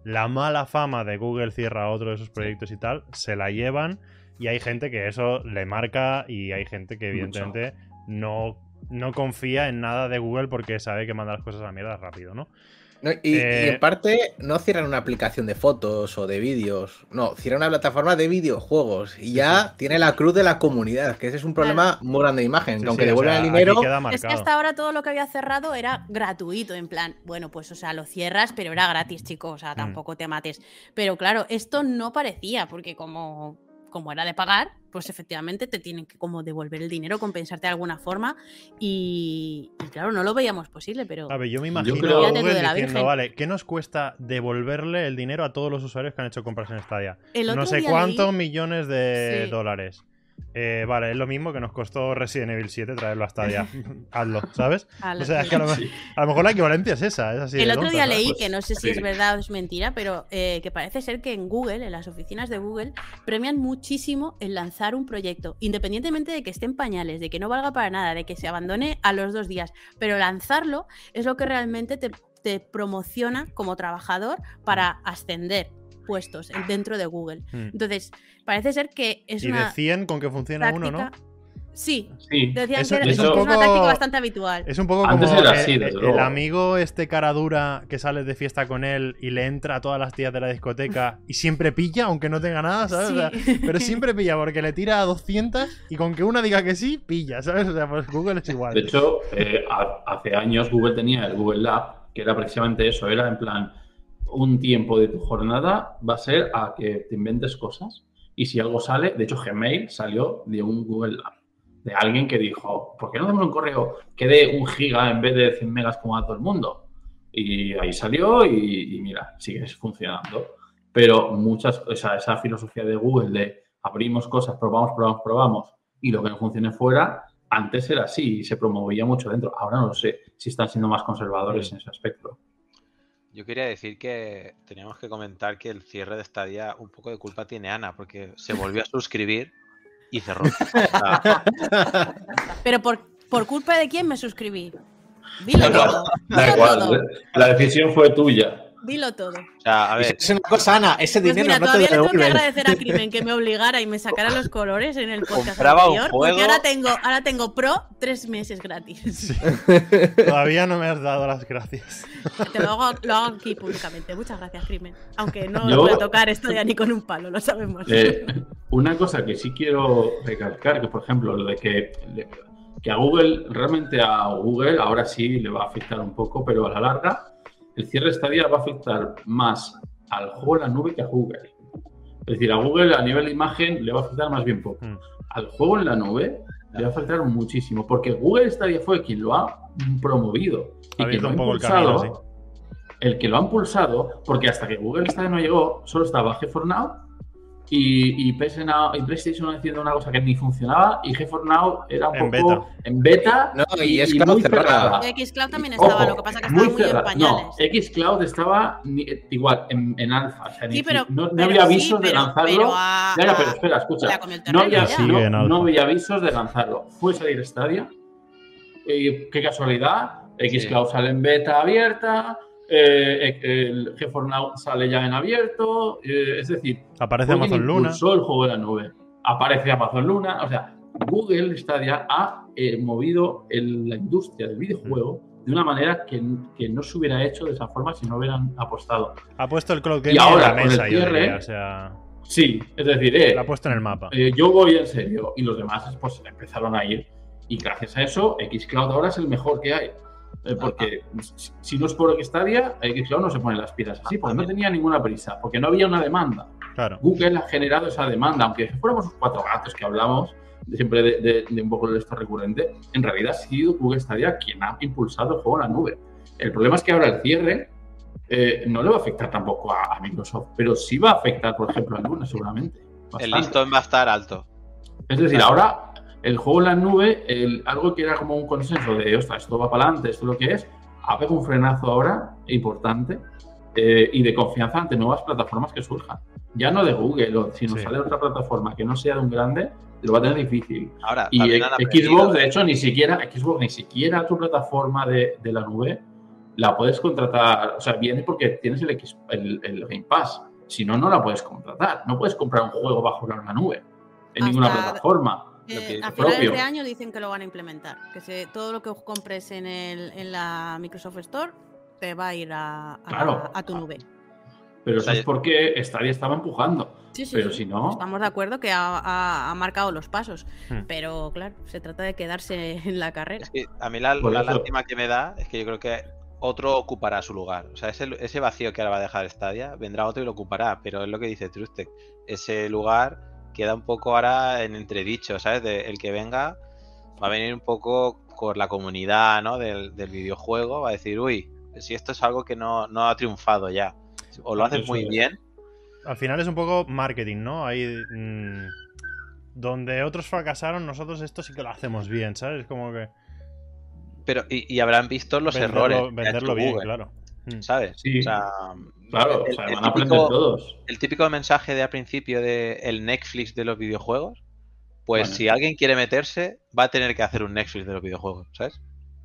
la mala fama de Google cierra otro de sus proyectos y tal, se la llevan y hay gente que eso le marca y hay gente que Mucho. evidentemente no, no confía en nada de Google porque sabe que manda las cosas a la mierda rápido, ¿no? No, y, y Eh, en parte no cierran una aplicación de fotos o de vídeos, no, cierran una plataforma de videojuegos y ya tiene la cruz de la comunidad, que ese es un problema muy grande de imagen, Sí, que aunque sí, o devuelvan sea, el dinero, Es que hasta ahora todo lo que había cerrado era gratuito, en plan, bueno, pues o sea, lo cierras, pero era gratis, chicos, o sea, Mm. tampoco te mates. Pero claro, esto no parecía, porque como, como era de pagar, pues efectivamente te tienen que como devolver el dinero, compensarte de alguna forma. Y, y claro, no lo veíamos posible, pero A ver, yo me imagino creo- a Fíjate tú Google de la diciendo, Virgen. vale, ¿qué nos cuesta devolverle el dinero a todos los usuarios que han hecho compras en Stadia? No sé cuántos leí- millones de Sí. dólares. Eh, vale, es lo mismo que nos costó Resident Evil 7 traerlo hasta allá. <laughs> Hazlo, ¿sabes? A O sea, es que a lo, Sí. a lo mejor la equivalencia es esa. Es así el otro día leí, Pues, que no sé si es verdad o es mentira, pero eh, que parece ser que en Google, en las oficinas de Google, premian muchísimo el lanzar un proyecto, independientemente de que esté en pañales, de que no valga para nada, de que se abandone a los dos días. Pero lanzarlo es lo que realmente te, te promociona como trabajador para ascender puestos en- dentro de Google. Mm. Entonces, parece ser que es Y de una 100 con que funciona uno, ¿no? Sí, Sí. decían Eso- que, eso un es una táctica bastante habitual. Es un poco Antes como era el, así, desde el- luego. el amigo este cara dura que sales de fiesta con él y le entra a todas las tías de la discoteca <laughs> y siempre pilla, aunque no tenga nada, ¿sabes? O sea, pero <laughs> siempre pilla porque le tira a 200 y con que una diga que sí, pilla, ¿sabes? O sea, pues Google es igual. De hecho, eh, ha- hace años Google tenía el Google Lab, que era precisamente eso, era en plan, un tiempo de tu jornada va a ser a que te inventes cosas y si algo sale, de hecho Gmail salió de un Google Lab, de alguien que dijo, ¿por qué no hacemos un correo que dé un giga en vez de 100 megas como a todo el mundo? Y ahí salió y, y mira, sigue funcionando. Pero muchas, o sea, esa filosofía de Google de abrimos cosas, probamos, probamos, probamos y lo que no funcione fuera, antes era así y se promovía mucho dentro. Ahora no lo sé si están siendo más conservadores en ese aspecto. Yo quería decir que teníamos que comentar que el cierre de Stadia un poco de culpa tiene Ana, porque se volvió a suscribir y cerró. <laughs> Pero por, por culpa de quién me suscribí. Dilo igual, todo. Da Dilo igual, todo. la decisión fue tuya. Dilo todo. o sea, a ver, Es una cosa, Ana, ese Pues dinero mira, no te todavía lo le tengo que agradecer a Crimen que me obligara y me sacara los colores en el podcast Compraba un anterior. juego. Porque ahora tengo, ahora tengo Pro tres meses gratis. Sí. <laughs> Todavía no me has dado las gracias. Te lo hago, lo hago aquí públicamente. Muchas gracias, Crimen. Aunque no Yo- voy a tocar esto ya ni con un palo, lo sabemos. Eh, <laughs> una cosa que sí quiero recalcar, que por ejemplo, lo de que, que a Google, realmente a Google ahora sí le va a afectar un poco, pero a la larga, el cierre de estadía va a afectar más al juego en la nube que a Google. Es decir, a Google a nivel de imagen le va a afectar más bien poco. Mm. Al juego en la nube le va a afectar muchísimo, porque Google Stadia fue quien lo ha promovido y quien lo ha el impulsado. El que lo ha impulsado, porque hasta que Google Stadia no llegó, solo estaba G4 Now y, y, PS Now- y PlayStation haciendo una cosa que ni funcionaba y G4 Now era un En poco en beta No, y es cloud muy cerrada. Xcloud también estaba, Ojo, lo que pasa que estaba muy, en pañales. No, Xcloud estaba ni- igual en, en alfa. o sea, ni- Sí, pero, no, no pero había sí, avisos de lanzarlo. pero a- Ya, pero a- espera, escucha. No había, no- avisos de lanzarlo. Fue salir Stadia. Eh, qué casualidad. Xcloud sale en beta abierta. Eh, el GeForce Now sale ya en abierto. eh, es decir, Aparece Amazon Luna. el juego de la nube. Aparece Amazon Luna. O sea, Google Stadia ha eh, movido el- la industria del videojuego de una manera que, que no se hubiera hecho de esa forma si no hubieran apostado. Ha puesto el cloud Y ahora, en la con el mesa, yo cierre, diría, O sea, Sí, es decir, eh, lo ha puesto en el mapa. eh, yo voy en serio y los demás pues empezaron a ir y gracias a eso Xcloud ahora es el mejor que hay. Eh, porque si- si no es por Stadia, Xcloud no se pone las pilas así, porque no tenía ninguna prisa, porque no había una demanda. Claro. Google ha generado esa demanda, aunque fuéramos los cuatro gatos que hablamos, de siempre de, de- de un poco de esto recurrente, en realidad ha sido Google Stadia quien ha impulsado el juego en la nube. El problema es que ahora el cierre eh, no le va a afectar tampoco a, a Microsoft, pero sí va a afectar, por ejemplo, a Luna seguramente. el listón va a estar alto. Es decir, ahora el juego en la nube, el- algo que era como un consenso de, ostras, esto va para adelante, esto es lo que es, ha pegado un frenazo ahora importante eh, y de confianza ante nuevas plataformas que surjan. Ya no de Google, si nos Sí. sale otra plataforma que no sea de un grande, lo va a tener difícil. Ahora, Y Xbox, de hecho, ni siquiera, Xbox, ni siquiera tu plataforma de, de la nube la puedes contratar. O sea, viene porque tienes el, X- el, el Game Pass. Si no, no la puedes contratar. No puedes comprar un juego bajo la nube en ninguna plataforma. Eh, Lo que a es finales de año dicen que lo van a implementar. Que se, todo lo que compres en, el, en la Microsoft Store te va a ir a, a- Claro. a tu nube. Pero eso es porque Stadia estaba empujando. Sí, sí, Pero sí. si no, Estamos de acuerdo que ha, ha- ha marcado los pasos. Hmm. Pero claro, se trata de quedarse <laughs> en la carrera. Es que a mí la, la lástima que me da es que yo creo que otro ocupará su lugar. O sea, ese, ese vacío que ahora va a dejar Stadia, vendrá otro y lo ocupará. Pero es lo que dice Trustek. Ese lugar queda un poco ahora en entredicho, ¿sabes? De- el que venga va a venir un poco por la comunidad, ¿no? Del, del videojuego. Va a decir, uy, si esto es algo que no, no ha triunfado ya. O lo haces Eso muy es. bien. Al final es un poco marketing, ¿no? Ahí. mm, donde otros fracasaron, nosotros esto sí que lo hacemos bien, ¿sabes? Como que Pero, y, y habrán visto los venderlo, errores. venderlo bien, Google, claro. Mm. ¿Sabes? Sí. O sea, Claro, el- o sea, el van a aprender típico- todos. el típico mensaje de al principio de el Netflix de los videojuegos, pues Bueno. si alguien quiere meterse, va a tener que hacer un Netflix de los videojuegos, ¿sabes?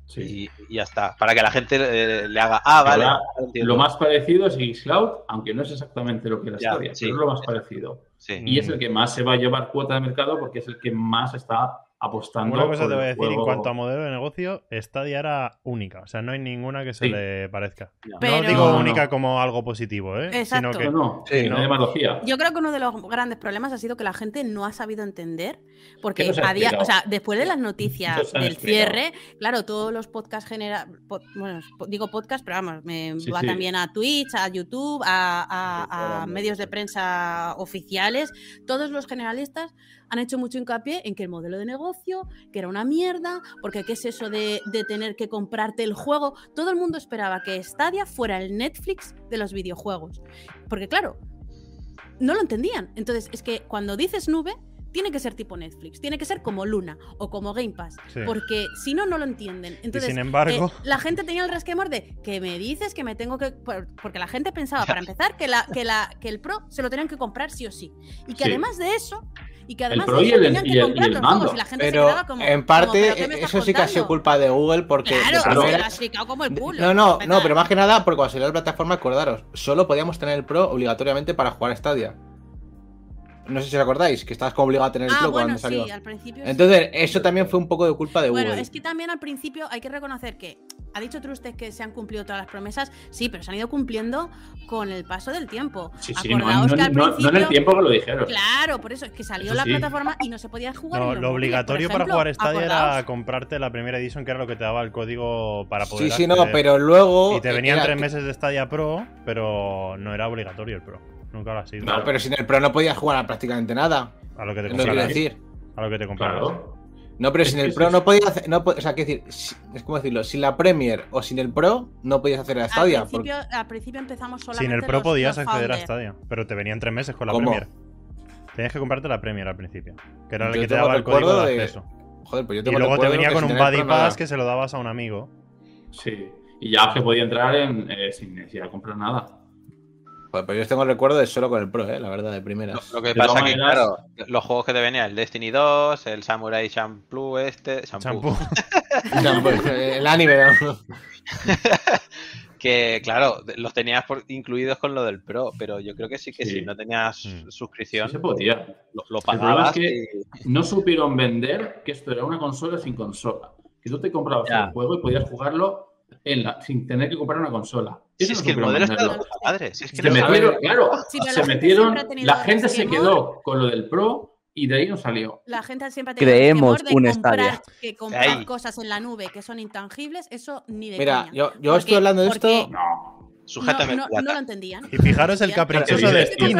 Sí. Y, y ya está. Para que la gente eh, le haga, ah, vale. Ahora, ahora entiendo". Lo más parecido es Xcloud, aunque no es exactamente lo que era Ya, Stadia, sí. pero es lo más parecido. Sí. Y es el que más se va a llevar cuota de mercado porque es el que más está apostando. Una cosa por te voy a decir, en cuanto a modelo de negocio, Stadia era única. O sea, no hay ninguna que se Sí. le parezca. Pero- No digo No, única no. como algo positivo, ¿eh? Exacto. Sino que No, no, Sí. Yo creo que uno de los grandes problemas ha sido que la gente no ha sabido entender, porque después de las noticias del explicado. cierre, claro, todos los podcasts genera, bueno, digo podcast, pero vamos, me Sí, va sí. también a Twitch, a YouTube, a, medios de prensa oficiales, todos los generalistas han hecho mucho hincapié en que el modelo de negocio, que era una mierda, porque qué es eso de, de tener que comprarte el juego. Todo el mundo esperaba que Stadia fuera el Netflix de los videojuegos. Porque claro, no lo entendían. Entonces, es que cuando dices nube, tiene que ser tipo Netflix, tiene que ser como Luna o como Game Pass, Sí. porque si no, no lo entienden. Entonces, sin embargo- eh, la gente tenía el resquemor de que me dices que me tengo que. por- Porque la gente pensaba, para <laughs> empezar, que, la, que, la, que el Pro se lo tenían que comprar sí o sí. Y que Sí. además de eso. Y que además Pro y el- tenían y el- y comprar el los juegos mando. y la gente se Pero quedaba como. en parte ¿pero eso sí que ha sido culpa de Google porque Claro, claro. se lo primera- has explicado como el culo. No, no, no, pero más que nada porque cuando salió la plataforma, acordaros, solo podíamos tener el Pro obligatoriamente para jugar Stadia. No sé si os acordáis, que estabas como obligado a tener el Ah, Pro bueno, cuando salió. sí, al principio. sí. Entonces, eso también fue un poco de culpa de Bueno, Google. es que también al principio hay que reconocer que ha dicho Trusted que se han cumplido todas las promesas, sí, pero se han ido cumpliendo con el paso del tiempo. Sí, sí, no, no- que al no- no en el tiempo que lo dijeron. Claro, por eso es que salió Eso la sí. plataforma y no se podía jugar. No, en los lo obligatorio para jugar Stadia era comprarte la primera edition, que era lo que te daba el código para poder. Sí, sí, no, pero luego. Y te venían tres meses de Stadia Pro, pero no era obligatorio el Pro. Nunca lo ha sido. Claro. Pero sin el Pro no podías jugar a prácticamente nada. A lo que te quiero compraras. decir. A lo que te compraras. Claro. No, pero sin el Pro no podías hacer. No, o sea, quiero decir, es como decirlo, sin la Premier o sin el Pro no podías hacer la Al Stadia. principio, al principio empezamos solamente Sin el Pro los- podías los acceder a Founder. Stadia, pero te venían tres meses con la ¿Cómo? Premier. Tenías que comprarte la Premier al principio, que era la que te daba el código de de- acceso. Joder, pues yo Y tengo luego te venía con un Buddy. Pass que se lo dabas a un amigo. Sí. Y ya que podía entrar en, eh, sin necesidad de comprar nada. Joder, pues yo tengo el recuerdo de solo con el Pro, eh, la verdad, de Lo, primeras. lo que pasa todas que, maneras- claro, los juegos que te venían, el Destiny 2, el Samurai Champloo este, Shampoo, pues, <laughs> el anime, ¿no? que claro, los tenías por- incluidos con lo del Pro, pero yo creo que sí que Sí. si no tenías Mm. Sí suscripción, se podía. lo, lo problema pagabas es que- y- No supieron vender que esto era una consola sin consola. Que tú te comprabas Ya. el juego y podías jugarlo en la, sin tener que comprar una consola. Si es que el modelo está de venderlo. puta madre. Si es que Se metieron, claro, Sí, la se gente metieron, la gente se quedó con lo del Pro y de ahí no salió. La gente siempre ha tenido Creemos temor de comprar, que comprar Ahí. cosas en la nube que son intangibles, eso ni de Mira, coña. yo, yo Porque- estoy hablando de esto. No. Sujétame no, lo entendían. Y fijaros el caprichoso "Pero de Steam,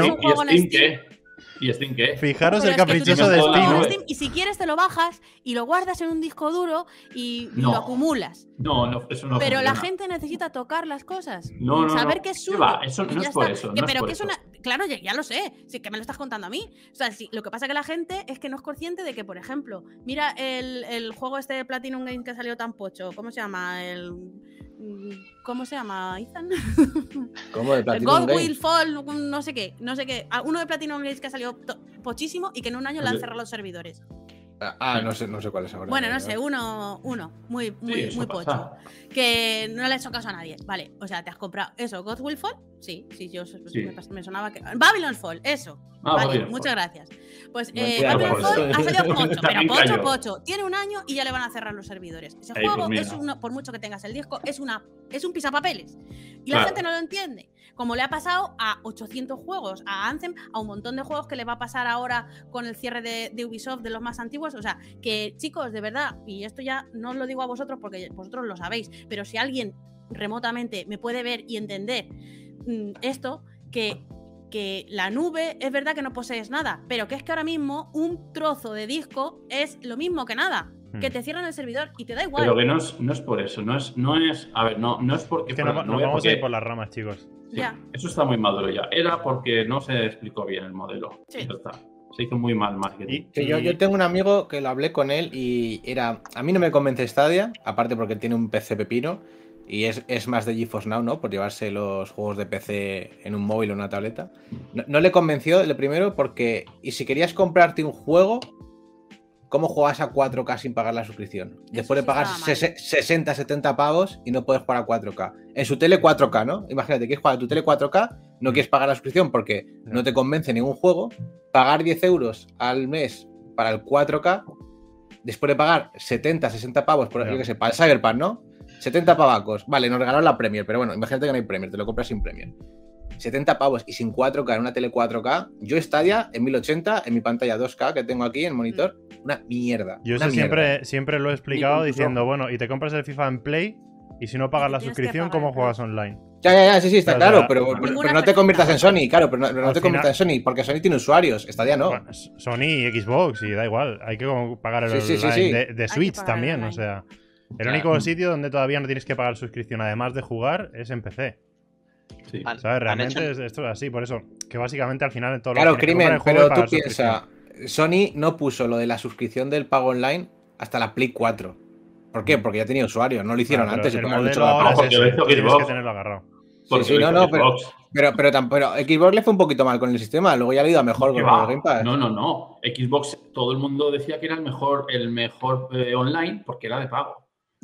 ¿Y Steam". Qué? ¿Y Steam qué? Fijaros Pero el es caprichoso de todo Steam. y si quieres te lo bajas y lo guardas en un disco duro y, No. lo acumulas. No, no, eso no pero la gente necesita tocar las cosas. No, no, saber no. que es ¿Qué suyo. Eso no ya es por está. eso, Que- es pero por que es una. Claro, ya, lo sé. Sí, que me lo estás contando a mí. O sea, sí, lo que pasa que la gente es que no es consciente de que, por ejemplo, mira el, el juego este de Platinum Game que salió tan pocho. ¿Cómo se llama? El. mm, ¿Cómo se llama, Ethan? <laughs> ¿Cómo de Platinum God Game? Will Fall, no sé qué, no sé qué. Ah, Uno de Platinum Games que salió pochísimo y que en un año le han cerrado los servidores. Ah, no sé, no sé cuál es ahora. Bueno, no sé, uno, uno, muy, muy, Sí, muy pasa. pocho. Que no le ha hecho caso a nadie. Vale, o sea, te has comprado eso, God Will Fall, sí, sí, yo Sí. Me, sonaba que. Babylon Fall, eso. Ah, vale, Babylon muchas Fall. gracias. Pues eh, Babylon Fall ha salido pocho, pero <laughs> pocho, pocho. Tiene un año y ya le van a cerrar los servidores. Ese Ahí, pues juego es uno, por mucho que tengas el disco, es una es un pisapapeles. Y la gente no lo entiende. Como le ha pasado a 800 juegos, a Anthem, a un montón de juegos que le va a pasar ahora con el cierre de, de Ubisoft de los más antiguos. O sea, que chicos, de verdad, y esto ya no os lo digo a vosotros porque vosotros lo sabéis, pero si alguien remotamente me puede ver y entender esto, que, que la nube es verdad que no posees nada, pero que es que ahora mismo un trozo de disco es lo mismo que nada. Que Hmm. te cierran el servidor y te da igual. Pero que no es, no es por eso, no es, no es, a ver, no, no es porque Es que no, vamos a ir por las ramas, chicos. sí, Ya. Eso está muy maduro ya. Era porque no se explicó bien el modelo. Sí. Ya está. Se hizo muy mal marketing. Y- Sí, yo, yo tengo un amigo que lo hablé con él y era. A mí no me convence Stadia, aparte porque tiene un PC pepino y es, es más de GeForce Now, ¿no? Por llevarse los juegos de PC en un móvil o una tableta. No, no le convenció el primero porque. Y si querías comprarte un juego, ¿cómo juegas a 4K sin pagar la suscripción? Después de pagar estaba mal. sese- 60, 70 pavos y no puedes jugar a 4K. En su tele 4K, ¿no? Imagínate, quieres jugar a tu tele 4K, no quieres pagar la suscripción porque no te convence ningún juego. Pagar 10 euros al mes para el 4K, después de pagar 70, 60 pavos, por yo que sé, para el Cyberpunk, ¿no? 70 pavacos. Vale, nos regalaron la Premier, pero bueno, imagínate que no hay Premier, te lo compras sin Premier. 70 pavos y sin 4K en una tele 4K. Yo Stadia en 1080 en mi pantalla 2K que tengo aquí en monitor, una mierda. Yo una eso mierda. siempre, siempre lo he explicado diciendo, bueno, y te compras el FIFA en Play y si no pagas la suscripción, pagar ¿cómo juegas online? Ya, ya, ya, sí, sí, está Pero, o claro, sea, pero, no te conviertas en. Sony, claro, pero no, pero no Al te final- conviertas en Sony, porque Sony tiene usuarios, Stadia no. Bueno, Sony y Xbox, y da igual. Hay que pagar el Sí, sí, sí, online sí. De, de Switch también, o sea. El único sitio donde todavía no tienes que pagar suscripción, además de jugar, es en PC. Sí. Han- ¿Sabes? Realmente es- esto es así, por eso. Que básicamente al final en todo Claro, lo que crimen, el juego pero tú piensas, Sony no puso lo de la suscripción del pago online hasta la Play 4. ¿Por qué? Porque ya tenía usuarios, no lo hicieron Ah, antes. el modelo hecho ahora es tienes que tenerlo agarrado. Sí, lo no, no, pero- Xbox. Pero, pero, Xbox le fue un poquito mal con el sistema, luego ya le ha ido a mejor ¿Qué con el Game Pass. No, no, no. Xbox, todo el mundo decía que era el mejor, el mejor eh, online porque era de pago.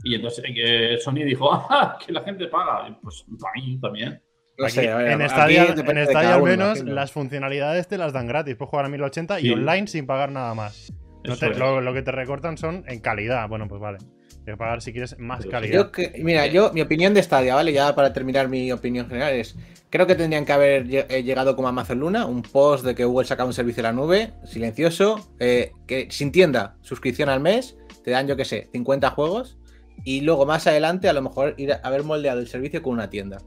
Y entonces eh, Sony dijo, <laughs> ah, que la gente paga. Y Pues para mí también. No Aquí, sé, a ver, en Stadia, depende en de Stadia al menos las funcionalidades te las dan gratis. Puedes jugar a 1080 y Sí. online sin pagar nada más. No te- lo, lo que te recortan son en calidad. Bueno, pues vale. Tienes que pagar si quieres más Pero calidad. Yo que- mira, yo, mi opinión de Stadia, ¿vale? Ya para terminar mi opinión general es, creo que tendrían que haber eh, llegado como Amazon Luna, un post de que Google sacaba un servicio de la nube, silencioso, eh, que sin tienda, suscripción al mes, te dan, yo qué sé, 50 juegos, y luego más adelante a lo mejor ir a haber moldeado el servicio con una tienda,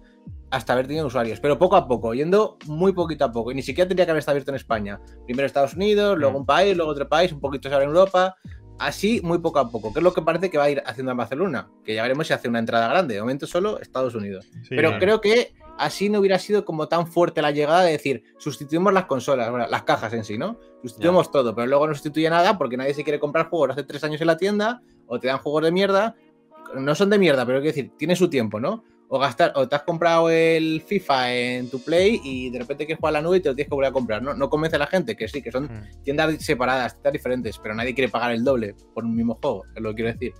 hasta haber tenido usuarios, pero poco a poco, yendo muy poquito a poco, y ni siquiera tendría que haber estado abierto en España. Primero Estados Unidos, luego Mm. un país, luego otro país, un poquito ahora en Europa, así muy poco a poco, que es lo que parece que va a ir haciendo en Barcelona, que ya veremos si hace una entrada grande, de momento solo Estados Unidos. Sí, Pero claro. creo que así no hubiera sido como tan fuerte la llegada de decir, sustituimos las consolas, bueno, las cajas en sí, ¿no? Sustituimos todo, pero luego no sustituye nada porque nadie se quiere comprar juegos hace tres años en la tienda o te dan juegos de mierda. No son de mierda, pero quiero decir, tiene su tiempo, ¿no? O gastar, o te has comprado el FIFA en tu Play y de repente quieres jugar a la nube y te lo tienes que volver a comprar, ¿no? No convence a la gente, que sí, que son Mm. tiendas separadas, tiendas diferentes, pero nadie quiere pagar el doble por un mismo juego, es lo que quiero decir.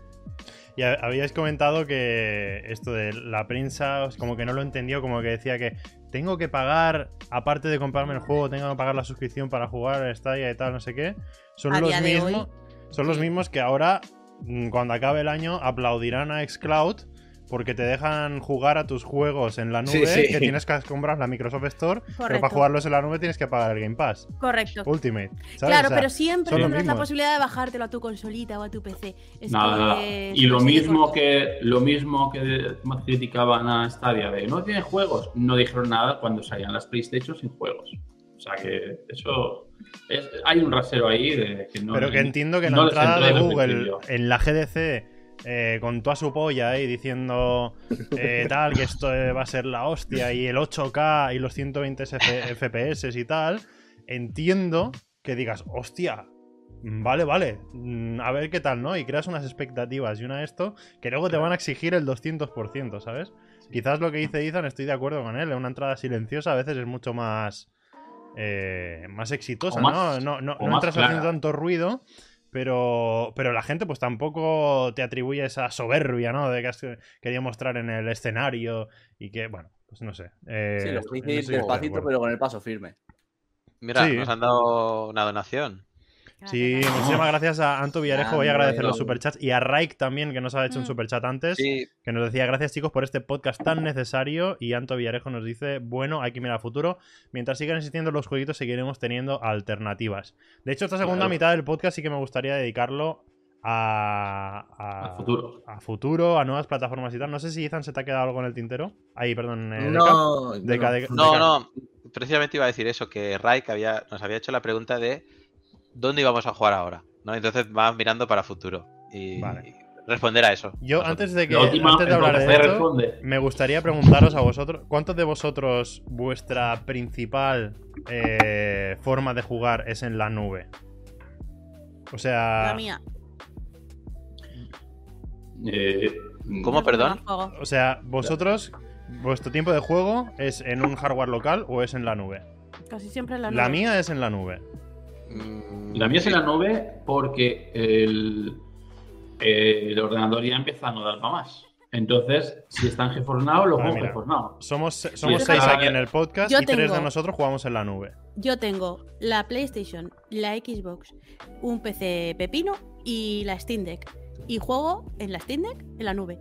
Y ha- habíais comentado que esto de la prensa, como que no lo entendió, como que decía que tengo que pagar, aparte de comprarme el juego, tengo que pagar la suscripción para jugar a Stadia y tal, no sé qué. Son los mismos. hoy, son los mismos que ahora, cuando acabe el año, aplaudirán a Xcloud porque te dejan jugar a tus juegos en la nube, sí. que tienes que comprar la Microsoft Store, pero para jugarlos en la nube tienes que pagar el Game Pass Correcto. Ultimate. ¿sabes? Claro, O sea, pero siempre tendrás la posibilidad de bajártelo a tu consolita o a tu PC. Es Nada, nada. que Y lo mismo que lo mismo que criticaban a Stadia de no tiene juegos, no dijeron nada cuando salían las PlayStation sin juegos. O sea que eso es- hay un rasero ahí de que no. Pero que entiendo que la no les entrada de Google en la GDC eh, con toda su polla ahí diciendo eh, tal, que esto eh, va a ser la hostia y el 8K y los 120 F- FPS y tal, entiendo que digas, hostia, vale, vale, mm, a ver qué tal, ¿no? Y creas unas expectativas y una esto que luego te van a exigir el 200%, ¿sabes? Quizás lo que dice Ethan, estoy de acuerdo con él, una entrada silenciosa a veces es mucho más... eh, más exitosa, más- ¿no? No, no, no entras clara. haciendo tanto ruido, pero, pero la gente pues tampoco te atribuye esa soberbia, ¿no? De que has querido mostrar en el escenario y que, bueno, pues no sé. eh, Sí, lo que de despacito, pero con el paso firme. Mira, Sí. nos han dado una donación. Sí, muchísimas gracias a Anto Villarejo, voy a agradecer los superchats y a Raik también, que nos ha hecho un Mm. superchat antes, Sí, que nos decía gracias chicos por este podcast tan necesario y Anto Villarejo nos dice, bueno, hay que mirar a futuro, mientras sigan existiendo los jueguitos seguiremos teniendo alternativas. De hecho, esta segunda Claro. mitad del podcast sí que me gustaría dedicarlo a, a, A futuro. a futuro, a nuevas plataformas y tal. No sé si Ethan se te ha quedado algo en el tintero. Ahí, perdón. eh, Deca. No, Deca, no. Deca. No, Deca. no, precisamente iba a decir eso, que Raik había, nos había hecho la pregunta de dónde íbamos a jugar ahora, ¿no? Entonces vas mirando para futuro. Y, Vale. responder a eso. Yo Nosotros. antes de que La última, antes de hablar de esto, responde. me gustaría preguntaros a vosotros, ¿cuántos de vosotros vuestra principal eh, forma de jugar es en la nube? O sea, La mía. Eh, ¿Cómo, perdón? o sea, vosotros vuestro tiempo de juego es en un hardware local o es en la nube. Casi siempre en la La nube. mía es en la nube. La mía es en la nube porque el, el ordenador ya empieza a no dar para más. Entonces, si está en GeForce Now, lo Ah, juego en. GeForce Now. Somos, somos seis aquí en el podcast Yo y tres de nosotros jugamos en la nube. Yo tengo la PlayStation, la Xbox, un PC pepino y la Steam Deck. Y juego en la Steam Deck en la nube.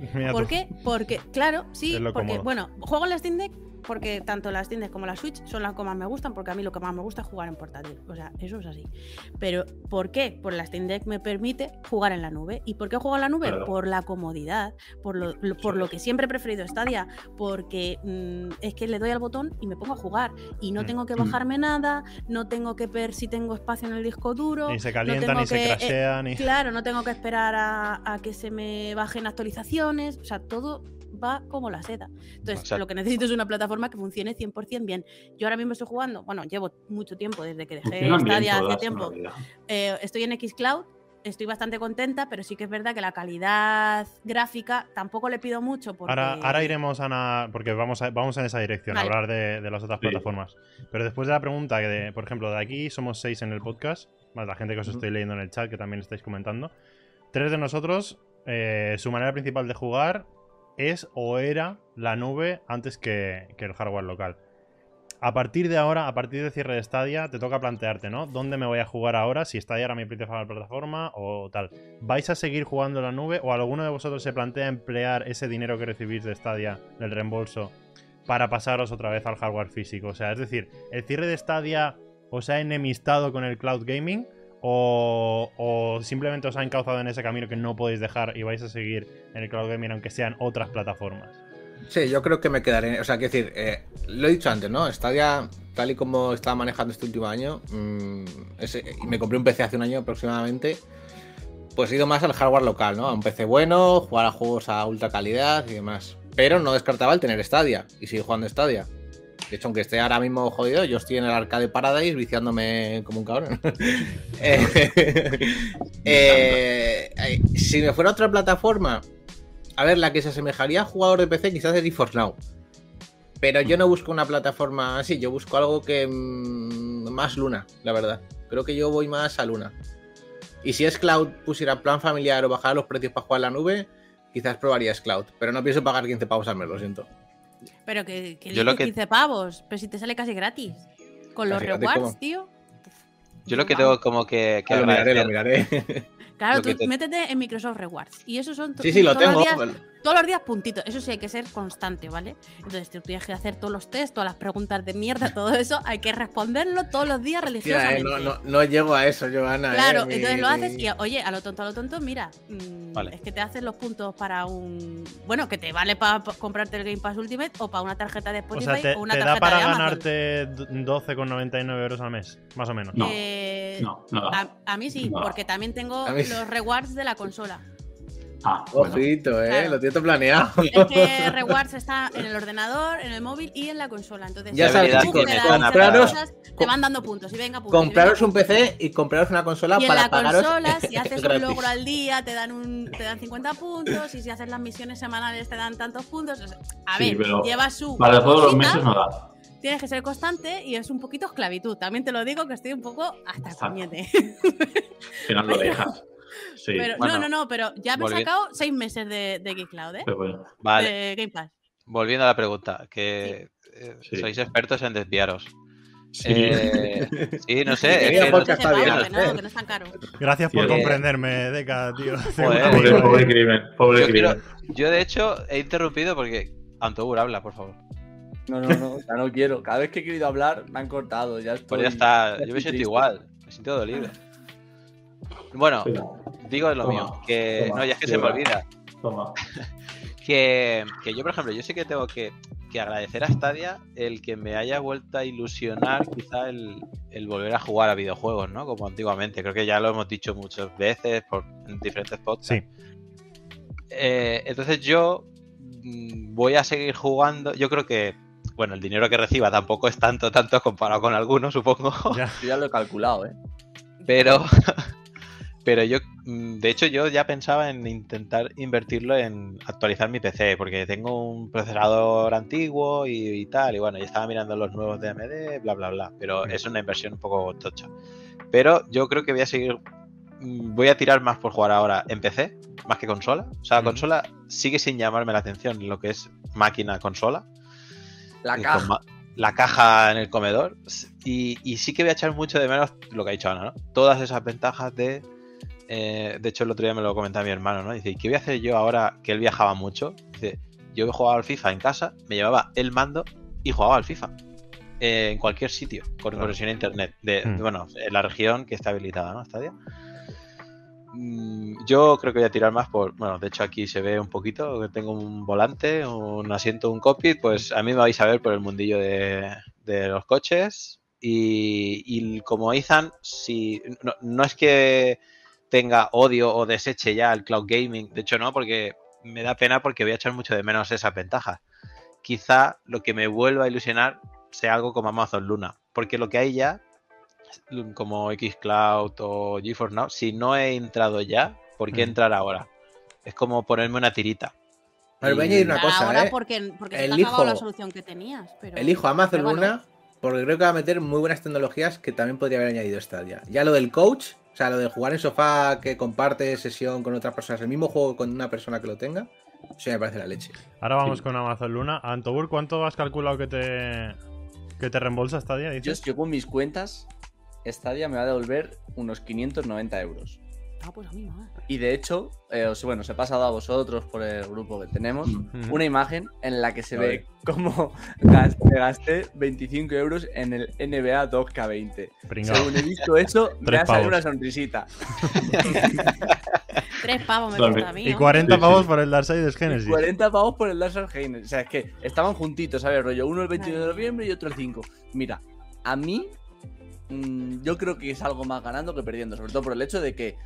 <laughs> Mira ¿Por tú. qué? Porque, claro, sí, porque, cómodo. bueno, juego en la Steam Deck porque tanto la Steam Deck como la Switch son las que más me gustan, porque a mí lo que más me gusta es jugar en portátil. O sea, eso es así. Pero, ¿por qué? Pues la Steam Deck me permite jugar en la nube. ¿Y por qué juego en la nube? Claro. Por la comodidad, por lo, lo- por lo que siempre he preferido Stadia, porque mm, es que le doy al botón y me pongo a jugar. Y no Mm. tengo que bajarme nada, no tengo que ver si tengo espacio en el disco duro. Ni se no calienta, tengo ni se que- eh, crashea, ni. Claro, no tengo que esperar a, a que se me bajen actualizaciones. O sea, todo va como la seda. Entonces, Exacto. lo que necesito es una plataforma que funcione 100% bien. Yo ahora mismo estoy jugando, bueno, llevo mucho tiempo desde que dejé Stadia hace tiempo. Eh, estoy en Xcloud, estoy bastante contenta, pero sí que es verdad que la calidad gráfica tampoco le pido mucho. Porque... Ahora, ahora iremos a una- porque vamos, a- vamos en esa dirección, Vale. a hablar de, de las otras Sí. plataformas. Pero después de la pregunta, que de, por ejemplo, de aquí somos seis en el podcast, más la gente que os estoy leyendo en el chat, que también estáis comentando. Tres de nosotros, eh, su manera principal de jugar es o era la nube antes que, que el hardware local. A partir de ahora, a partir de cierre de Stadia, te toca plantearte, ¿no? ¿Dónde me voy a jugar ahora? Si Stadia era mi principal plataforma o tal. ¿Vais a seguir jugando la nube o alguno de vosotros se plantea emplear ese dinero que recibís de Stadia, del reembolso, para pasaros otra vez al hardware físico? O sea, es decir, ¿el cierre de Stadia os ha enemistado con el cloud gaming? O, simplemente os ha encauzado en ese camino que no podéis dejar y vais a seguir en el cloud gaming aunque sean otras plataformas? Sí, yo creo que me quedaré. O sea, quiero decir, eh, lo he dicho antes, ¿no? Stadia, tal y como estaba manejando este último año, mm, y me compré un PC hace un año aproximadamente, pues he ido más al hardware local, ¿no? A un PC bueno, jugar a juegos a ultra calidad y demás. Pero no descartaba el tener Stadia y seguir jugando Stadia. De hecho, aunque esté ahora mismo jodido, yo estoy en el Arcade Paradise viciándome como un cabrón. <laughs> Eh, eh, si me fuera otra plataforma, a ver, la que se asemejaría a jugador de PC quizás es GeForce Now. Pero yo no busco una plataforma así, yo busco algo que. mm, más Luna, la verdad. Creo que yo voy más a Luna. Y si es Cloud pusiera plan familiar o bajara los precios para jugar en la nube, quizás probaría Cloud. Pero no pienso pagar 15 pavos al mes, lo siento. Pero que, que Yo lo que- 15 pavos, pero si te sale casi gratis. Con los rewards, ¿cómo? tío. Yo lo que tengo como que, que Ah, lo miraré, lo miraré. <laughs> Claro, tú te- métete en Microsoft Rewards. Y esos son Sí, sí, lo todos tengo. Los días, todos los días puntitos. Eso sí, hay que ser constante, ¿vale? Entonces, tú tienes que hacer todos los test, todas las preguntas de mierda, <laughs> todo eso. Hay que responderlo todos los días Tía, religiosamente. eh, no, no, no llego a eso, Joana. Claro, eh, mi- entonces lo haces y, oye, a lo tonto, a lo tonto, mira, mm, Vale. es que te hacen los puntos para un... Bueno, que te vale para comprarte el Game Pass Ultimate o para una tarjeta de O Spotify sea, te, o una te da tarjeta para de ganarte d- 12,99 euros al mes, más o menos. No. Eh, No, no. A, a mí sí, No. porque también tengo A mí- los <laughs> rewards de la consola. Ah, bueno. Ojito, eh, Claro. lo tienes planeado. Es que rewards está en el ordenador, en el móvil y en la consola. Entonces, Ya si sabes, tú chicos, compraros- cosas, te van dando puntos y venga puntos. y Compraros venga un PC y compraros una consola Y en para la pagaros consola, si <laughs> haces un gratis. logro al día, te dan un, te dan 50 puntos. Y si haces las misiones semanales, te dan tantos puntos. O sea, a Sí, ver, pero lleva su. Para todos los meses no da. Tienes que ser constante y es un poquito esclavitud. También te lo digo que estoy un poco hasta coñete. Al final lo <laughs> dejas. Sí, Pero, bueno, no, no, no, pero ya me he sacado seis meses de, de Geekcloud, ¿eh? pero bueno. Vale, De Game Pass. volviendo a la pregunta, que eh, Sí. sois expertos en desviaros. Sí. Eh, sí, no sé. Quería <laughs> es que- podcast Trece está bien, pavos, que no, que no es tan caro. Gracias por Sí, eh. comprenderme, Deca, tío. <laughs> Joder, Pobre, pobre crimen, pobre yo, quiero- crimen. yo, de hecho, he interrumpido porque. Antogur, habla, por favor. No, no, no, ya no quiero. Cada vez que he querido hablar, me han cortado. Ya estoy, Pues ya está. Yo me estoy siento triste. igual. Me siento dolido. Bueno, digo lo Toma, mío. Que. toma, no, ya es que sí, se me olvida. Toma. <laughs> Que, que yo, por ejemplo, yo sí que tengo que, que agradecer a Stadia el que me haya vuelto a ilusionar quizá el, el volver a jugar a videojuegos, ¿no? Como antiguamente. Creo que ya lo hemos dicho muchas veces por, en diferentes podcasts. Sí. Eh, entonces yo mm, voy a seguir jugando. Yo creo que, bueno, el dinero que reciba tampoco es tanto, tanto comparado con algunos, supongo. Ya. Yo ya lo he calculado, ¿eh? Pero, <laughs> pero yo, mm, de hecho, yo ya pensaba en intentar invertirlo en actualizar mi PC, porque tengo un procesador antiguo y, y tal, y bueno, ya estaba mirando los nuevos de AMD, bla, bla, bla, pero es una inversión un poco tocha. Pero yo creo que voy a seguir, mm, voy a tirar más por jugar ahora en PC, más que consola. O sea, consola sigue sin llamarme la atención lo que es máquina-consola La caja. la caja en el comedor. Y, y sí que voy a echar mucho de menos lo que ha dicho Ana, ¿no? Todas esas ventajas de. Eh, de hecho, el otro día me lo comentaba mi hermano, ¿no? Dice, ¿y qué voy a hacer yo ahora que él viajaba mucho? Dice, yo jugaba al FIFA en casa, me llevaba el mando y jugaba al FIFA. eh, en cualquier sitio, con Claro. conexión a internet. De, Hmm. Bueno, en la región que está habilitada, ¿no? Stadia. Mm, Yo creo que voy a tirar más por. Bueno, de hecho aquí se ve un poquito que tengo un volante, un asiento, un cockpit. Pues a mí me vais a ver por el mundillo de, de los coches. Y, y como Ethan, si no, no es que tenga odio o deseche ya el cloud gaming. De hecho, no, porque me da pena porque voy a echar mucho de menos esas ventajas. Quizá lo que me vuelva a ilusionar sea algo como Amazon Luna. Porque lo que hay ya como Xcloud o GeForce Now, si no he entrado ya, ¿por qué entrar ahora? Es como ponerme una tirita. Pero voy a añadir una Ahora, cosa, ahora ¿eh? porque, porque se te ha Elijo- acabado la solución que tenías. Pero... Elijo Amazon pero bueno, Luna porque creo que va a meter muy buenas tecnologías que también podría haber añadido Stadia. Ya lo del coach, sea, lo de jugar en sofá que comparte sesión con otras personas, el mismo juego con una persona que lo tenga, eso ya me parece la leche. Ahora vamos Sí. con Amazon Luna. Antobur, ¿cuánto has calculado que te, que te reembolsa esta día? Yo, yo con mis cuentas, Stadia me va a devolver unos 590 euros. Ah, pues a mí más. Y de hecho, eh, os, bueno, os he pasado a vosotros por el grupo que tenemos Ujú. una imagen en la que se A ve ver. cómo <laughs> gas- me gasté 25 euros en el NBA 2K20. Pringao. Según he visto eso, <laughs> me ha salido una sonrisita. <laughs> Tres pavos me cuesta a mí. Y ¿no? 40 Sí, pavos sí. por el Darksiders Genesis. 40 pavos por el Dark Heine. O sea, es que estaban juntitos, ¿sabes? Rollo, uno el 22 de noviembre y otro el 5. Mira, a mí, mm, yo creo que es algo más ganando que perdiendo. Sobre todo por el hecho de que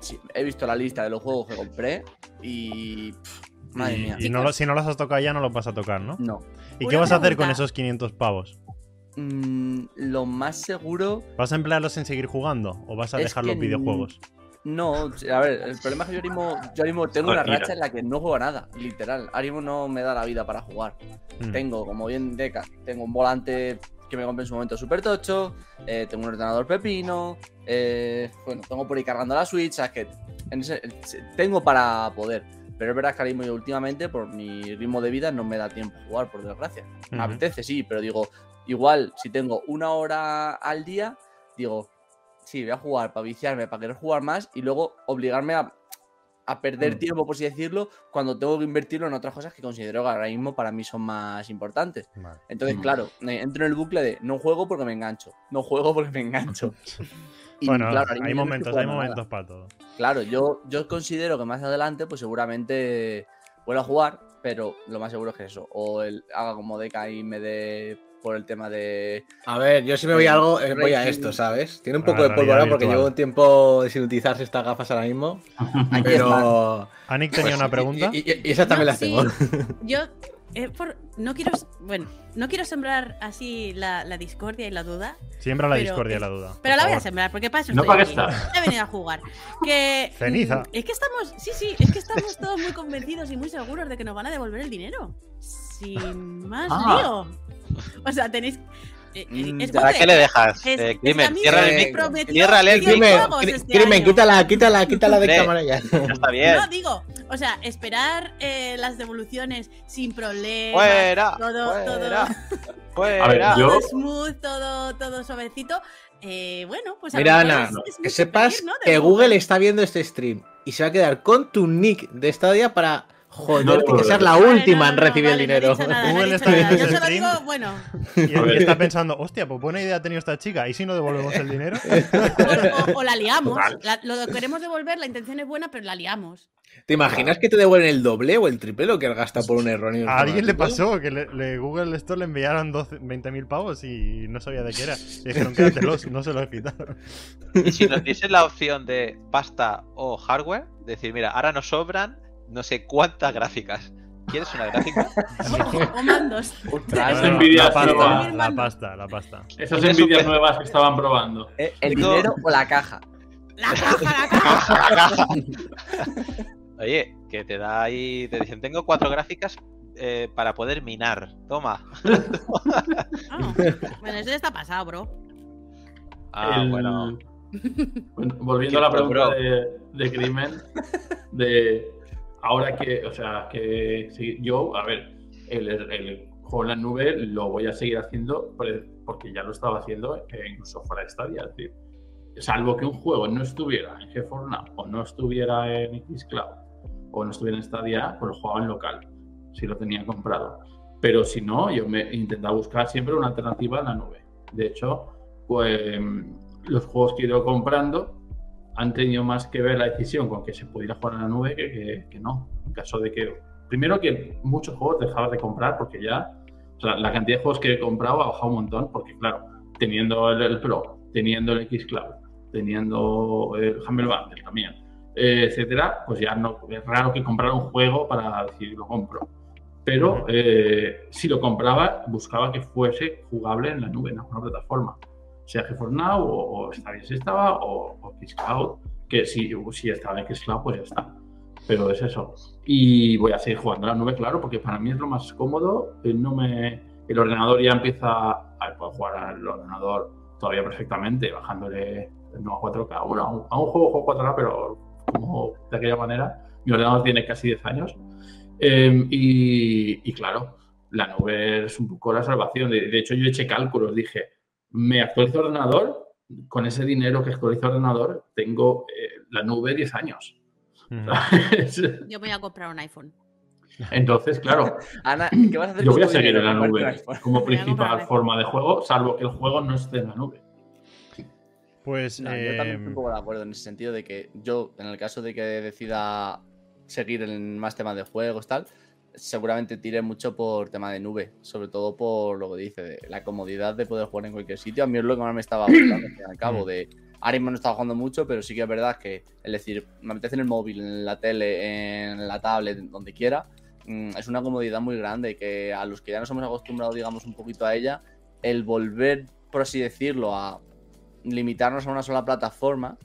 sí, he visto la lista de los juegos que compré y. pff, madre Y- mía. y no si no los has tocado ya, no los vas a tocar, ¿no? No. ¿Y Una qué vas a hacer con esos 500 pavos? Mm, lo más seguro. ¿Vas a emplearlos en seguir jugando o vas a dejar los videojuegos? No, a ver, el problema es que yo ahora mismo, yo ahora mismo tengo una Mira. racha en la que no juego nada, literal. Ahora mismo no me da la vida para jugar. Mm. Tengo, como bien Deca, tengo un volante que me compré en su momento súper tocho, eh, tengo un ordenador pepino, eh, bueno, tengo por ahí cargando la Switch, ¿sabes? Que en ese- tengo para poder. Pero es verdad que ahora mismo yo últimamente, por mi ritmo de vida, no me da tiempo a jugar, por desgracia. Me Ujú. apetece, sí, pero digo, igual, si tengo una hora al día, digo, sí, voy a jugar para viciarme, para querer jugar más y luego obligarme a, a perder Mm. tiempo, por así decirlo, cuando tengo que invertirlo en otras cosas que considero que ahora mismo para mí son más importantes. Vale. Entonces, Mm. claro, eh, entro en el bucle de no juego porque me engancho, no juego porque me engancho. <laughs> Y, <laughs> Bueno, claro, hay momentos, hay nada. momentos para todo. Claro, yo, yo considero que más adelante, pues seguramente vuelva a jugar, pero lo más seguro es que eso. O el haga como Deca y me dé por el tema de. A ver, yo si me voy a algo, eh, voy a esto, ¿sabes? Tiene un Ah, poco de ahora porque llevo un tiempo sin utilizarse estas gafas ahora mismo. <laughs> Pero. Anik tenía una pregunta. Y, y- y esas también Yo las sí, tengo. <laughs> Yo eh, por- no quiero, bueno, no quiero sembrar así la, la discordia y la duda, Siembra la pero discordia y la duda. pero la voy a sembrar porque para eso No estoy para aquí. qué está. He venido a jugar. Que <laughs> Ceniza. es que estamos, sí, sí, es que estamos todos muy convencidos y muy seguros de que nos van a devolver el dinero. Sin más Ah. lío. O sea, tenéis eh, eh, Mm, es ¿Para Google. qué le dejas? Es- Eh, Crimen, cierra el micro. prometió Ciérrale el 100 micro. Crimen, este crimen, quítala, quítala, quítala de cámara ya. Ya está <laughs> bien. No, digo, o sea, esperar eh, las devoluciones sin problemas. Fuera, todo, fuera, todo, <laughs> fuera. A ver, yo- todo smooth, todo, todo suavecito. Eh, bueno, pues a Mira, Ana, es- es que sepas pedir, ¿no? De que Google. Google está viendo este stream y se va a quedar con tu nick de Stadia para joderte que No, seas la Vale, última no, en recibir vale, el dinero. nada, Google está viendo Yo solo digo, bueno, Y, y está pensando, hostia, pues buena idea ha tenido esta chica. ¿Y si no devolvemos el dinero? <laughs> o, o- o la liamos. La- lo queremos devolver, la intención es buena, pero la liamos. ¿Te imaginas que te devuelven el doble o el triple lo que has gastado por un error? A alguien le pasó que le, le- Google Store le enviaron 12 20.000 pavos y no sabía de qué era. Le dijeron, quédatelos, no se los quitaron. Y si nos diese la opción de pasta o hardware, decir, mira, ahora nos sobran no sé cuántas gráficas. ¿Quieres una gráfica? <laughs> O, mandos. <laughs> Ostras, Esa No, la pasta, nueva. la pasta, la pasta. Esas envidias nuevas que estaban probando. eh, ¿El dinero o la caja? La caja, la caja. <laughs> Oye, que te da ahí. Te dicen, tengo cuatro gráficas eh, para poder minar. Toma. Ah, bueno, eso ya está pasado, bro. Ah, El- bueno. Bueno, Volviendo a la pregunta de, de crimen, de ahora que, o sea, que yo, a ver, el, el juego en la nube lo voy a seguir haciendo por- porque ya lo estaba haciendo eh, incluso fuera de Stadia. Es decir, salvo que un juego no estuviera en GeForce Now o no estuviera en Xcloud o no estuviera en Stadia, pues lo jugaba en local, si lo tenía comprado. Pero si no, yo me intentaba buscar siempre una alternativa en la nube. De hecho, pues los juegos que he ido comprando han tenido más que ver la decisión con que se pudiera jugar en la nube que, que- que no. En caso de que, primero que muchos juegos dejabas de comprar porque ya, o sea, la cantidad de juegos que he comprado ha bajado un montón porque, claro, teniendo el, el Pro, teniendo el Xcloud, teniendo el Humble Bundle también, eh, etcétera, pues ya no, es raro que comprar un juego para decir lo compro. Pero eh, si lo compraba, buscaba que fuese jugable en la nube, en alguna plataforma sea GeForce Now o, o Stadia si estaba o, o que si, si estaba Xcloud pues ya está. Pero es eso. Y voy a seguir jugando a la nube, claro, porque para mí es lo más cómodo. eh, No me, el ordenador ya empieza a puedo jugar al ordenador todavía perfectamente, bajándole no a 4K. Bueno, a un, a un juego juego 4K, pero como de aquella manera. Mi ordenador tiene casi 10 años. Eh, y, y claro, la nube es un poco la salvación. De, de hecho, yo eché cálculos, dije, me actualizo el ordenador, con ese dinero que actualizo el ordenador, tengo eh, la nube 10 años. Yo voy a comprar un iPhone. Entonces, claro, <laughs> Ana, ¿qué vas a hacer yo voy a seguir en la nube como principal forma de juego, salvo que el juego no esté en la nube. Pues. No, yo también estoy em, un poco de acuerdo en ese sentido de que yo, en el caso de que decida seguir en más temas de juegos, tal, seguramente tire mucho por tema de nube, sobre todo por lo que dice, de la comodidad de poder jugar en cualquier sitio. A mí es lo que más me estaba <clears throat> gustando, al fin y al cabo, de ahora mismo no estaba jugando mucho, pero sí que es verdad que, es decir, me apetece en el móvil, en la tele, en la tablet, donde quiera, mm, es una comodidad muy grande que a los que ya nos hemos acostumbrado, digamos, un poquito a ella, el volver, por así decirlo, a limitarnos a una sola plataforma,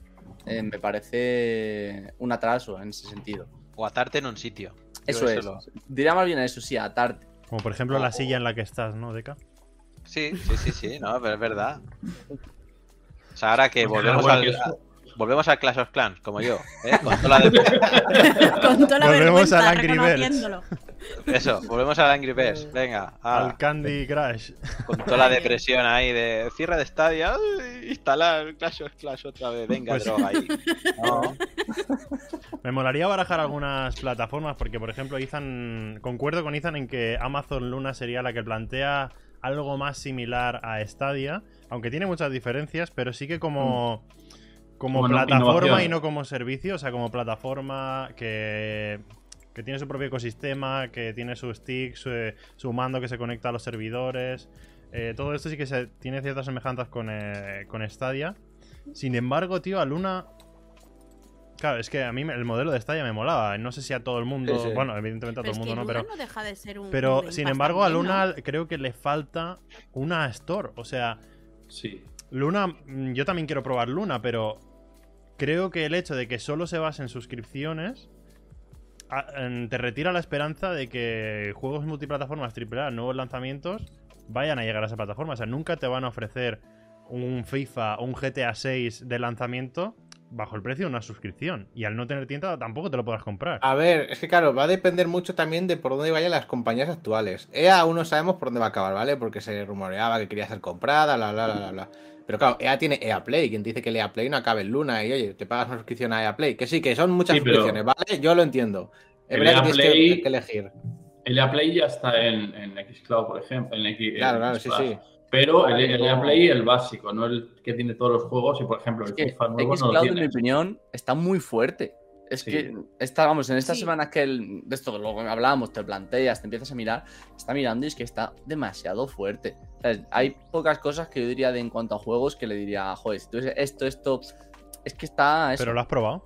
eh, me parece un atraso en ese sentido. O atarte en un sitio. Eso es. lo- Diría más bien eso, sí, atarte. Como por ejemplo la O- silla en la que estás, ¿no, Deca? Sí, sí, sí, sí, no, pero es verdad. O sea, ahora que volvemos al, a- volvemos al Clash of Clans, como yo, ¿eh? Con toda la de- <laughs> Con toda la Volvemos al Angry Birds. Eso, volvemos al Angry Birds, venga, ala, Al Candy Crush. con toda la depresión ahí de cierre de Stadia, ay, instalar Clash of Clans otra vez, venga, Pues- droga ahí. <laughs> No, Me molaría barajar algunas plataformas porque, por ejemplo, Ethan, concuerdo con Ethan en que Amazon Luna sería la que plantea algo más similar a Stadia, aunque tiene muchas diferencias, pero sí que como, como Como plataforma innovación. y no como servicio, o sea, como plataforma que, que tiene su propio ecosistema, que tiene su stick, su, su mando que se conecta a los servidores. eh, todo esto sí que se, tiene ciertas semejanzas con, eh, con Stadia. Sin embargo, tío, a Luna Claro, es que a mí el modelo de Stadia me molaba. No sé si a todo el mundo. Sí, sí. Bueno, evidentemente a todo el mundo que no, pero. no deja de ser un. Pero sin embargo, a Luna ¿no? creo que le falta una store. O sea, Sí. Luna. mm, Yo también quiero probar Luna, pero creo que el hecho de que solo se base en suscripciones. te retira la esperanza de que juegos multiplataformas AAA, nuevos lanzamientos, vayan a llegar a esa plataforma. O sea, nunca te van a ofrecer un FIFA o un GTA 6 de lanzamiento bajo el precio de una suscripción. Y al no tener tienda tampoco te lo podrás comprar. A ver, es que claro, va a depender mucho también de por dónde vayan las compañías actuales. EA aún no sabemos por dónde va a acabar, ¿vale? Porque se rumoreaba que quería ser comprada, bla, bla, bla, bla, bla. Pero claro, EA tiene EA Play. Quien dice que el EA Play no acabe en Luna y oye, te pagas una suscripción a EA Play. Que sí, que son muchas Sí, suscripciones, ¿vale? Yo lo entiendo. Es El verdad EA que tienes que- Play- que elegir. El EA Play ya está en, en Xcloud, por ejemplo. En X, en Claro, claro, sí, sí. Pero el, el EA No. Play, el básico, no el que tiene todos los juegos. Y por ejemplo, el Es que FIFA nuevo no lo Xcloud, en mi opinión, está muy fuerte. Es Sí. que está, vamos, en estas Sí. semanas que el- de esto lo que hablábamos, te planteas, te empiezas a mirar, está mirando y es que está demasiado fuerte. O sea, hay pocas cosas que yo diría de en cuanto a juegos que le diría, joder, si tú esto, esto, es que está. eso. Pero lo has probado.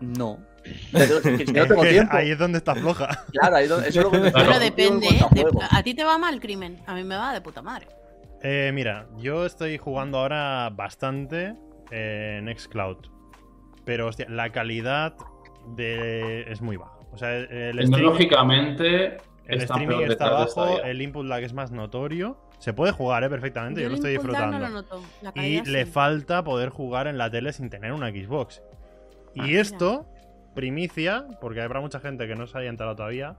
No. <laughs> Pero es que si no Es tengo que tiempo. ahí es donde está floja. Claro, ahí es donde- eso es lo que me Claro. Pero estoy depende, en ¿eh? a De- juegos. a ti te va mal crimen, a mí me va de puta madre. Eh, mira, yo estoy jugando ahora bastante en Xcloud. Pero, hostia, la calidad de... es muy baja. O sea, el, streaming, Tecnológicamente el está streaming peor está detrás de bajo, el input lag es más notorio. Se puede jugar, ¿eh? Perfectamente, yo, lo estoy disfrutando. No lo noto, la y le falta poder jugar en la tele sin tener una Xbox. Ah, Y mira. esto, primicia, porque habrá mucha gente que no se haya enterado todavía.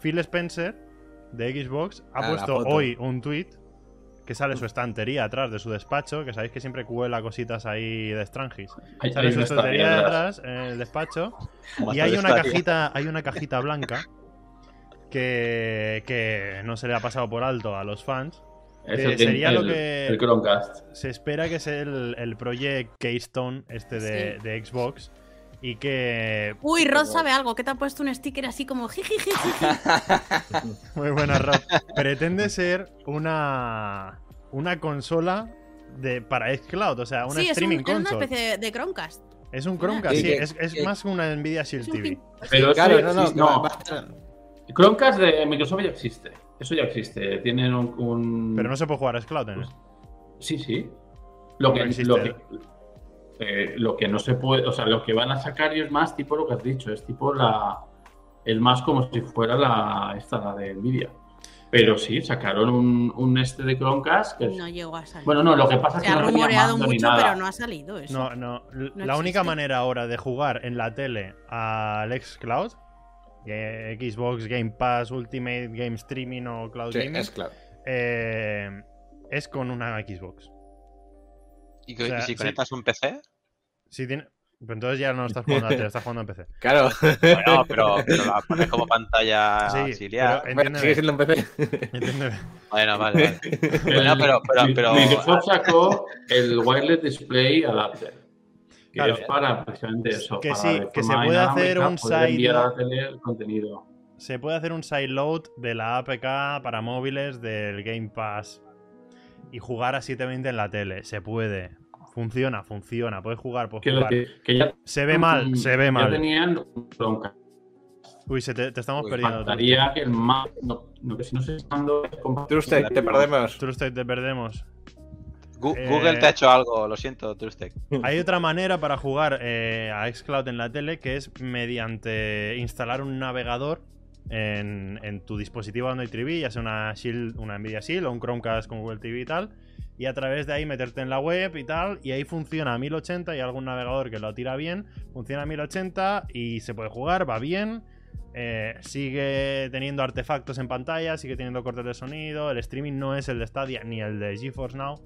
Phil Spencer de Xbox ha Ah, puesto hoy un tweet que sale su estantería atrás de su despacho, que sabéis que siempre cuela cositas ahí de Strangis. Hay- Sale hay su una estantería Stadia detrás en el despacho y hay una cajita, hay una cajita blanca que, que no se le ha pasado por alto a los fans. Es que el, sería el- lo que- el Chromecast. Se espera que sea el, el Project Keystone este de, Sí. de Xbox y que... Uy, Rod sabe algo, que te ha puesto un sticker así como jijiji. <laughs> Muy buena, Rob. Pretende ser una, una consola de, para xCloud, o sea, una Sí, es, un- streaming es una console. especie de, de Chromecast. Es un Chromecast, Sí, sí, que- es, es que- más una Nvidia Shield TV. Pero Claro, no, no, no. estar- Chromecast de Microsoft ya existe. Eso ya existe. Tienen un. un- Pero no se puede jugar a xCloud en él. Sí, sí. Lo ¿Cómo que, existe? lo, que, eh, lo que no se puede. O sea, lo que van a sacar es más tipo lo que has dicho. Es tipo la. Es más como si fuera la. Esta, la de Nvidia. Pero sí, sacaron un, un este de Chromecast que es- No llegó a salir. Bueno, no, lo que pasa es Se que ha no tenía rumoreado ni mucho, nada. pero no ha salido eso. No, no. la única manera ahora de jugar en la tele al xCloud, eh, Xbox Game Pass, Ultimate Game Streaming o Cloud Sí, Gaming, es claro. eh, es con una Xbox. ¿Y, que- O sea, y si sí. conectas un PC? Si tiene... pero entonces ya no estás jugando a tele, estás jugando en PC. <laughs> Claro. Bueno, pero, pero la pones como pantalla Sí, auxiliar. Bueno, sigue siendo un PC. entiéndeme. <laughs> Bueno, vale, vale. Bueno, pero- pero- Mi- pero- Microsoft sacó el Wireless Display Adapter. Que Claro. es para precisamente eso. Que para sí, que se puede hacer un side- tele el contenido. Se puede hacer un sideload de la APK para móviles del Game Pass y jugar a 720 en la tele. Se puede. Funciona, funciona. Puedes jugar, puedes jugar. decir, que ya, Se ve mal, se ve ya mal. tenían. Uy, se te, te estamos Uy, perdiendo. Faltaría que el más. No, no, que si no. Trusted, te perdemos. Trusted, te perdemos. Eh, Google te ha hecho algo, lo siento, Trustec. Hay otra manera para jugar eh, a Xcloud en la tele que es mediante instalar un navegador en, tu dispositivo Android TV, ya sea una Shield, una Nvidia Shield o un Chromecast con Google TV y tal, y a través de ahí meterte en la web y tal, y ahí funciona a 1080 y algún navegador que lo tira bien, funciona a 1080 y se puede jugar, va bien. eh, sigue teniendo artefactos en pantalla, sigue teniendo cortes de sonido. El streaming no es el de Stadia ni el de GeForce Now.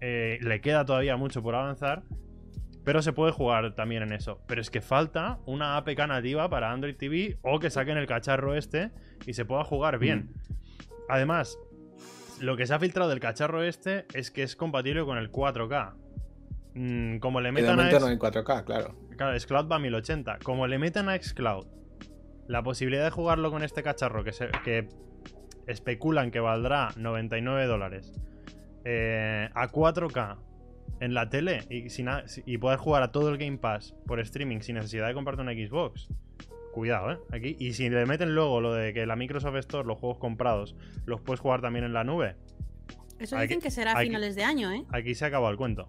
Eh, le queda todavía mucho por avanzar. Pero se puede jugar también en eso. Pero es que falta una APK nativa para Android TV o que saquen el cacharro este y se pueda jugar bien. Además, lo que se ha filtrado del cacharro este es que es compatible con el 4K. Mm, como le metan a X- no en 4K, claro. Claro, Xcloud va a 1080. Como le metan a Xcloud la posibilidad de jugarlo con este cacharro que, se- que especulan que valdrá 99 dólares eh, a 4K en la tele y, sin y poder jugar a todo el Game Pass por streaming sin necesidad de comprarte una Xbox. Cuidado, ¿eh? Aquí. Y si le meten luego lo de que la Microsoft Store, los juegos comprados, los puedes jugar también en la nube, Eso dicen que- será a finales de año, ¿eh? aquí se acaba el cuento.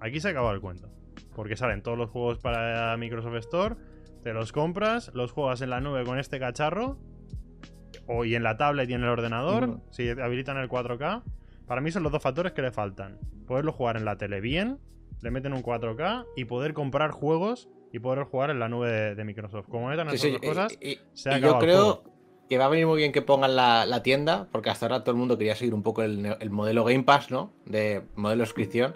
Aquí se acaba el cuento. Porque salen todos los juegos para Microsoft Store, te los compras, los juegas en la nube con este cacharro, o y en la tablet y en el ordenador, si habilitan el 4K. Para mí son los dos factores que le faltan. Poderlo jugar en la tele bien, le meten un 4K y poder comprar juegos y poder jugar en la nube de, de Microsoft. Como metan esas sí, cosas, y- y- se ha y yo creo que va a venir muy bien que pongan la, la tienda, porque hasta ahora todo el mundo quería seguir un poco el, modelo Game Pass, ¿no? De modelo de suscripción.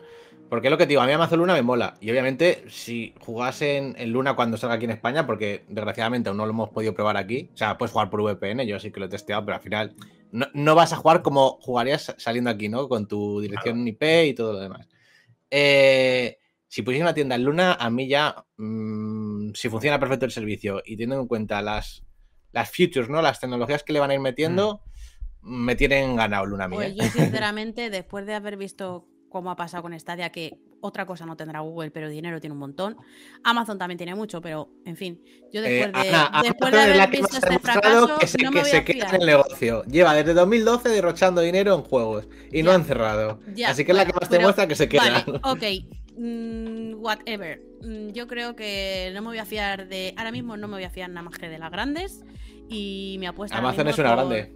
Porque es lo que te digo, a mí Amazon Luna me mola. Y obviamente, si jugase en, en Luna cuando salga aquí en España, porque desgraciadamente aún no lo hemos podido probar aquí. O sea, puedes jugar por VPN, yo sí que lo he testeado, pero al final no, no vas a jugar como jugarías saliendo aquí, ¿no? Con tu dirección IP y todo lo demás. Eh, si pusiese una tienda en Luna, a mí ya, mm, si funciona perfecto el servicio y teniendo en cuenta las, las features, ¿no? Las tecnologías que le van a ir metiendo, me tienen ganado Luna a mí. Pues ¿eh? yo, <laughs> sinceramente, después de haber visto cómo ha pasado con Stadia, que otra cosa no tendrá Google, pero dinero tiene un montón. Amazon también tiene mucho, pero en fin, yo Eh, después de, Ana, después de haber visto este fracaso, que se, no que voy se a queda en el negocio. Lleva desde 2012 derrochando dinero en juegos y no han cerrado. Ya, Así que es la que más te muestra que se queda. Vale, <laughs> ok. mm, whatever. Mm, yo creo que no me voy a fiar de. Ahora mismo no me voy a fiar nada más que de las grandes. Y mi apuesta. Amazon es una por- grande.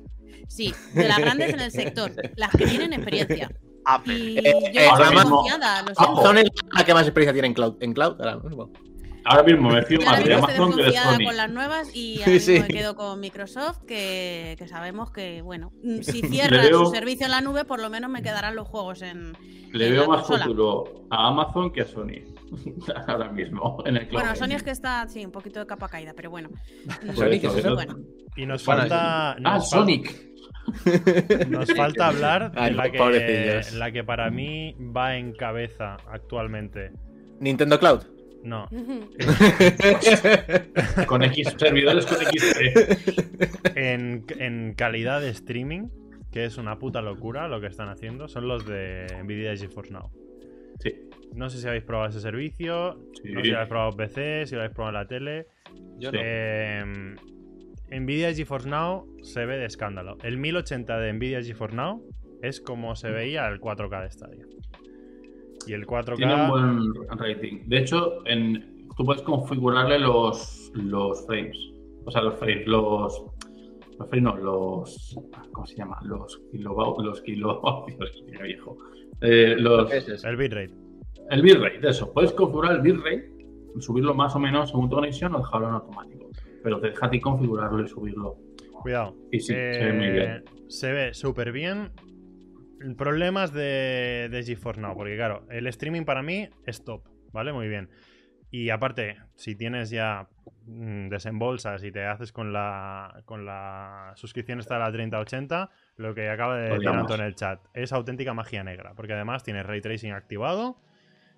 Sí, de las grandes en el sector. <laughs> Las que tienen experiencia. Apple. Y Eh, eh, ahora mismo-. Amazon es la que más experiencia tiene en cloud. En cloud ahora mismo. Ahora mismo me fío más de Amazon que de Sony. con las nuevas y Sí, <laughs> ahora mismo sí. me quedo con Microsoft, que, que sabemos que, bueno, mm, si <laughs> cierran veo- su servicio en la nube, por lo menos me quedarán los juegos en. Le en veo la más consola. futuro a Amazon que a Sony. <laughs> ahora mismo, en el cloud. Bueno, Sony es que está, sí, un poquito de capa caída, pero bueno. Mm, Sony, ¿qué es eso? Bueno, Y nos Bueno, falta. Ah, nos Sonic. Nos falta hablar de Ay, la que, la que para mí va en cabeza actualmente. Nintendo Cloud. No. <laughs> Con X servidores con XP. En, en calidad de streaming, que es una puta locura lo que están haciendo, son los de Nvidia GeForce Now. Sí. No sé si habéis probado ese servicio, Sí. no sé si lo habéis probado en PC, si lo habéis probado en la tele. Yo no. Eh, Nvidia GeForce Now se ve de escándalo. El 1080 de Nvidia GeForce Now es como se veía el 4K de Stadia. Y el 4K. Tiene un buen rating. De hecho, en, tú puedes configurarle los, los frames. O sea, los frames, los. Los frames no, los. ¿Cómo se llama? Los kilo. Los kilo. Dios, <laughs> viejo. Eh, los, El bitrate. el bitrate, eso. Puedes configurar el bitrate, subirlo más o menos según tu conexión o dejarlo en automático. Pero te deja a ti configurarlo y subirlo. Cuidado. Y sí, se ve muy Eh, bien. Se ve súper bien. Problemas de, de GeForce Now, porque claro, el streaming para mí es top, ¿vale? Muy bien. Y aparte, si tienes ya mm, desembolsas y te haces con la, con la suscripción esta de la 3080, lo que acaba de decir en el chat, es auténtica magia negra, porque además tienes ray tracing activado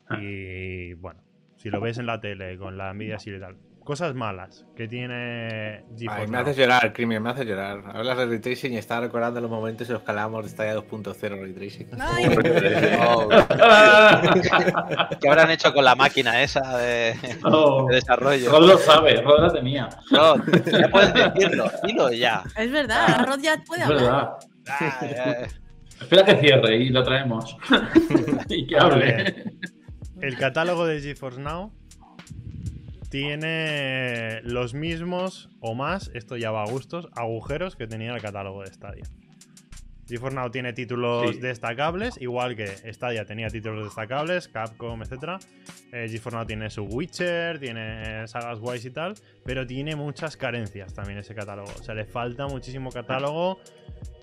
Ah. y bueno, si lo ves en la tele con la Nvidia y tal, cosas malas que tiene GeForce Ay, me Now. haces llorar, Crimen, me hace llorar. Hablas de Ray Tracing y estaba recordando los momentos en los que hablábamos de Stadia 2.0 <laughs> Ray Tracing. Oh, <laughs> ¿Qué habrán hecho con la máquina esa de, <laughs> Oh, de desarrollo? Rod lo sabe, Rod la tenía. No, ya puedes decirlo, dilo ya. es verdad, Rod ya puede Es hablar. verdad. Ah, eh, Espera que cierre y lo traemos. y que hable. El catálogo de GeForce Now tiene los mismos o más, esto ya va a gustos, agujeros que tenía el catálogo de Stadia. GeForce Now tiene títulos Sí. destacables, igual que Stadia tenía títulos destacables, Capcom, etc. Eh, GeForce Now tiene su Witcher, tiene sagas guays y tal, pero tiene muchas carencias también ese catálogo. O sea, le falta muchísimo catálogo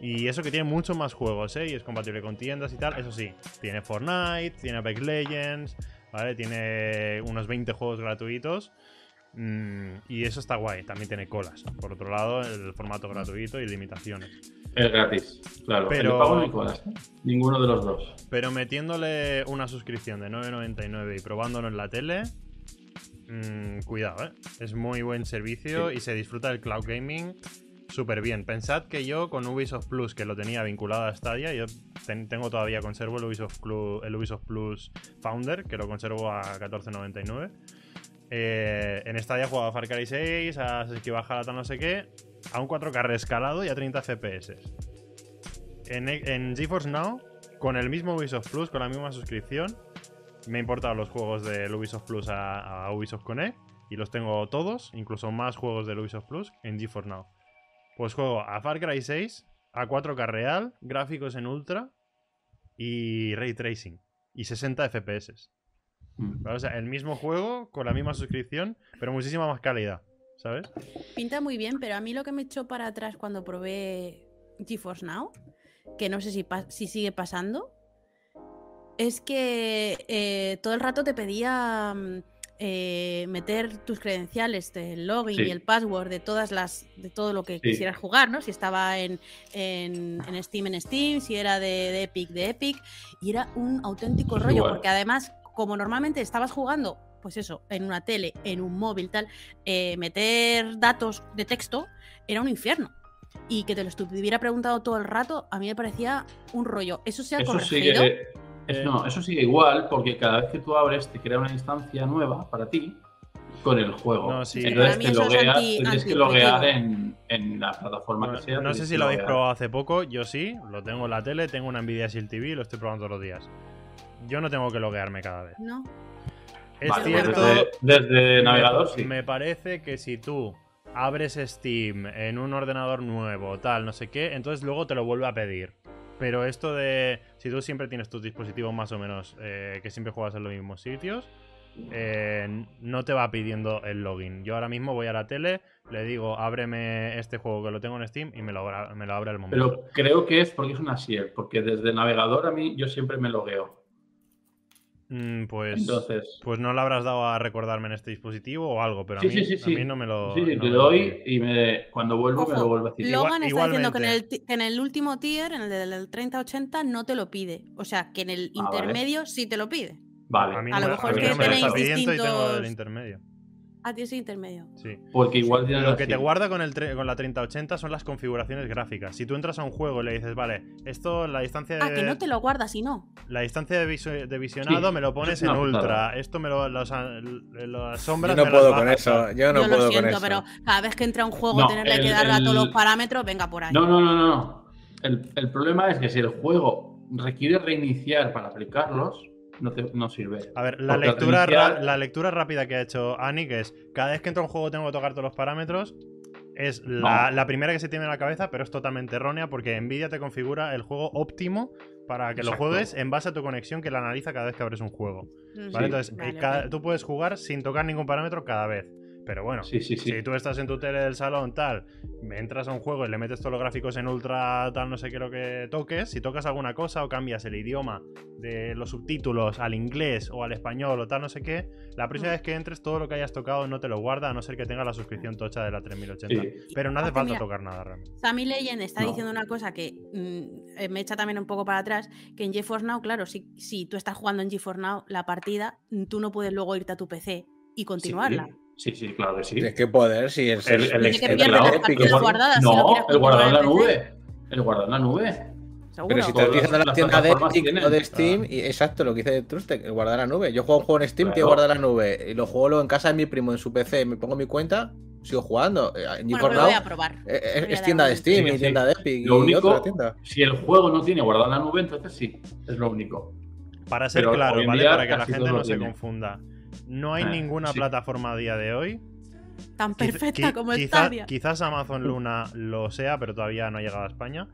y eso que tiene muchos más juegos, ¿eh? Y es compatible con tiendas y tal. Eso sí, tiene Fortnite, tiene Apex Legends, ¿vale? Tiene unos 20 juegos gratuitos. mm, y eso está guay. También tiene colas. Por otro lado, el formato gratuito y limitaciones. Es gratis, claro. Pero- El pago no hay colas, ¿eh? Ninguno de los dos. Pero metiéndole una suscripción de 9.99 y probándolo en la tele, mm, cuidado, ¿eh? Es muy buen servicio Sí. y se disfruta del cloud gaming súper bien. Pensad que yo con Ubisoft Plus, que lo tenía vinculado a Stadia, yo ten- tengo todavía, conservo el Ubisoft, Plus, Founder, que lo conservo a 14.99. Eh, en Stadia jugaba a Far Cry 6, a Sesquiva Baja tal no sé qué, a un 4K rescalado y a 30 FPS. En, en GeForce Now, con el mismo Ubisoft Plus, con la misma suscripción, me he importado los juegos del Ubisoft Plus a, a Ubisoft Connect y los tengo todos, incluso más juegos del Ubisoft Plus en GeForce Now. Pues juego a Far Cry 6, a 4K real, gráficos en ultra y ray tracing y 60 FPS. Mm. ¿vale? O sea, el mismo juego con la misma suscripción, pero muchísima más calidad, ¿sabes? Pinta muy bien, pero a mí lo que me echó para atrás cuando probé GeForce Now, que no sé si, pa- si sigue pasando, es que eh, todo el rato te pedía mm, eh, meter tus credenciales, el login Sí. y el password de todas las, de todo lo que Sí. quisieras jugar, ¿no? Si estaba en, en- en Steam, en Steam, si era de, de Epic, de Epic, y era un auténtico Pues rollo, igual. porque además, como normalmente estabas jugando, pues eso, en una tele, en un móvil, tal, eh, meter datos de texto era un infierno. Y que te lo estuviera preguntado todo el rato, a mí me parecía un rollo. Eso se ha Eso corregido. Eh, no, eso sigue igual porque cada vez que tú abres te crea una instancia nueva para ti con el juego. No, sí. Entonces te logueas, anti- tienes que loguear en, en la plataforma No, que sea. no sé si lo habéis probado hace poco, yo sí, lo tengo en la tele, tengo una Nvidia Shield TV y lo estoy probando todos los días. Yo no tengo que loguearme cada vez. ¿No? Es Vale, pues cierto, desde, desde me- navegador sí. Me parece que si tú abres Steam en un ordenador nuevo, tal, no sé qué, entonces luego te lo vuelve a pedir. Pero esto de. Si tú siempre tienes tus dispositivos más o menos, eh, que siempre juegas en los mismos sitios, eh, no te va pidiendo el login. Yo ahora mismo voy a la tele, le digo, ábreme este juego que lo tengo en Steam y me lo, me lo abre al momento. Pero creo que es porque es una shell, porque desde el navegador a mí yo siempre me logueo. Mm, pues. Entonces, Pues no le habrás dado a recordarme en este dispositivo o algo, pero a, Sí, mí, sí, sí, a sí. mí no me lo. sí, sí, no te doy y me, cuando vuelvo me lo vuelvo a decir. Igual- Logan está diciendo que en, el, que en el último tier, en el del 3080, no te lo pide. O sea, que en el Ah, vale. intermedio sí te lo pide. Vale, A mí A no lo me- mejor a mí es no que me lo está tenéis pidiendo y tengo el distintos- intermedio. A ti es intermedio. Sí. porque igual Lo que te guarda con, el con la 3080 son las configuraciones gráficas. Si tú entras a un juego y le dices, vale, esto, la distancia de, Ah, que no te lo guardas y no. la distancia de, visu- de visionado Sí, me lo pones en ultra. putada. Esto me lo. Los, las Yo sombras. no me las puedo con eso. Yo no Yo puedo lo con siento, eso. pero cada vez que entra un juego, No, tenerle el- que darle a todos los parámetros, venga por ahí. No, no, no, no. no. El, el problema es que si el juego requiere reiniciar para aplicarlos, no, te, no sirve. A ver, la Porque lectura, la lectura rápida que ha hecho Ani, que es cada vez que entra un juego tengo que tocar todos los parámetros, es la, No. la primera que se tiene en la cabeza, pero es totalmente errónea porque Nvidia te configura el juego óptimo para que lo juegues en base a tu conexión que la analiza cada vez que abres un juego. Mm, ¿vale? Entonces, vale, cada- ok. tú puedes jugar sin tocar ningún parámetro cada vez. Pero bueno, Sí, sí, sí. si tú estás en tu tele del salón, tal, entras a un juego y le metes todos los gráficos en ultra, tal, no sé qué lo que toques, si tocas alguna cosa o cambias el idioma de los subtítulos al inglés o al español o tal, no sé qué, la próxima Mm. vez que entres, todo lo que hayas tocado no te lo guarda, a no ser que tengas la suscripción tocha de la 3080. Sí. Pero no hace falta mira, tocar nada realmente. Sammy Legend está No. diciendo una cosa que mm, eh, me echa también un poco para atrás, que en GeForce Now, claro, si, si tú estás jugando en GeForce Now la partida, mm, tú no puedes luego irte a tu PC y continuarla. Sí, sí, claro que sí. Es que poder, si es. El, es- el, el el guardadas No, el guardado en la nube. El guardado en la nube. Seguro. Pero si utilizas la tienda de Epic tienen. o de Steam, y exacto, lo que dice Trustec, guardar la nube. Yo juego un juego en Steam, Claro. quiero guardar la nube. Y lo juego luego en casa de mi primo en su PC, me pongo mi cuenta, sigo jugando. Eh, En bueno, voy a probar. eh, voy a es, tienda de Steam Sí, y sí. tienda de Epic Lo y único, otra tienda. si el juego no tiene guardado en la nube, entonces sí, es lo único. Para ser Pero claro, ¿vale? Para que la gente no se confunda. No hay Ah, ninguna sí. plataforma a día de hoy Tan perfecta como el quizá- Stadia. Quizás Amazon Luna lo sea, pero todavía no ha llegado a España.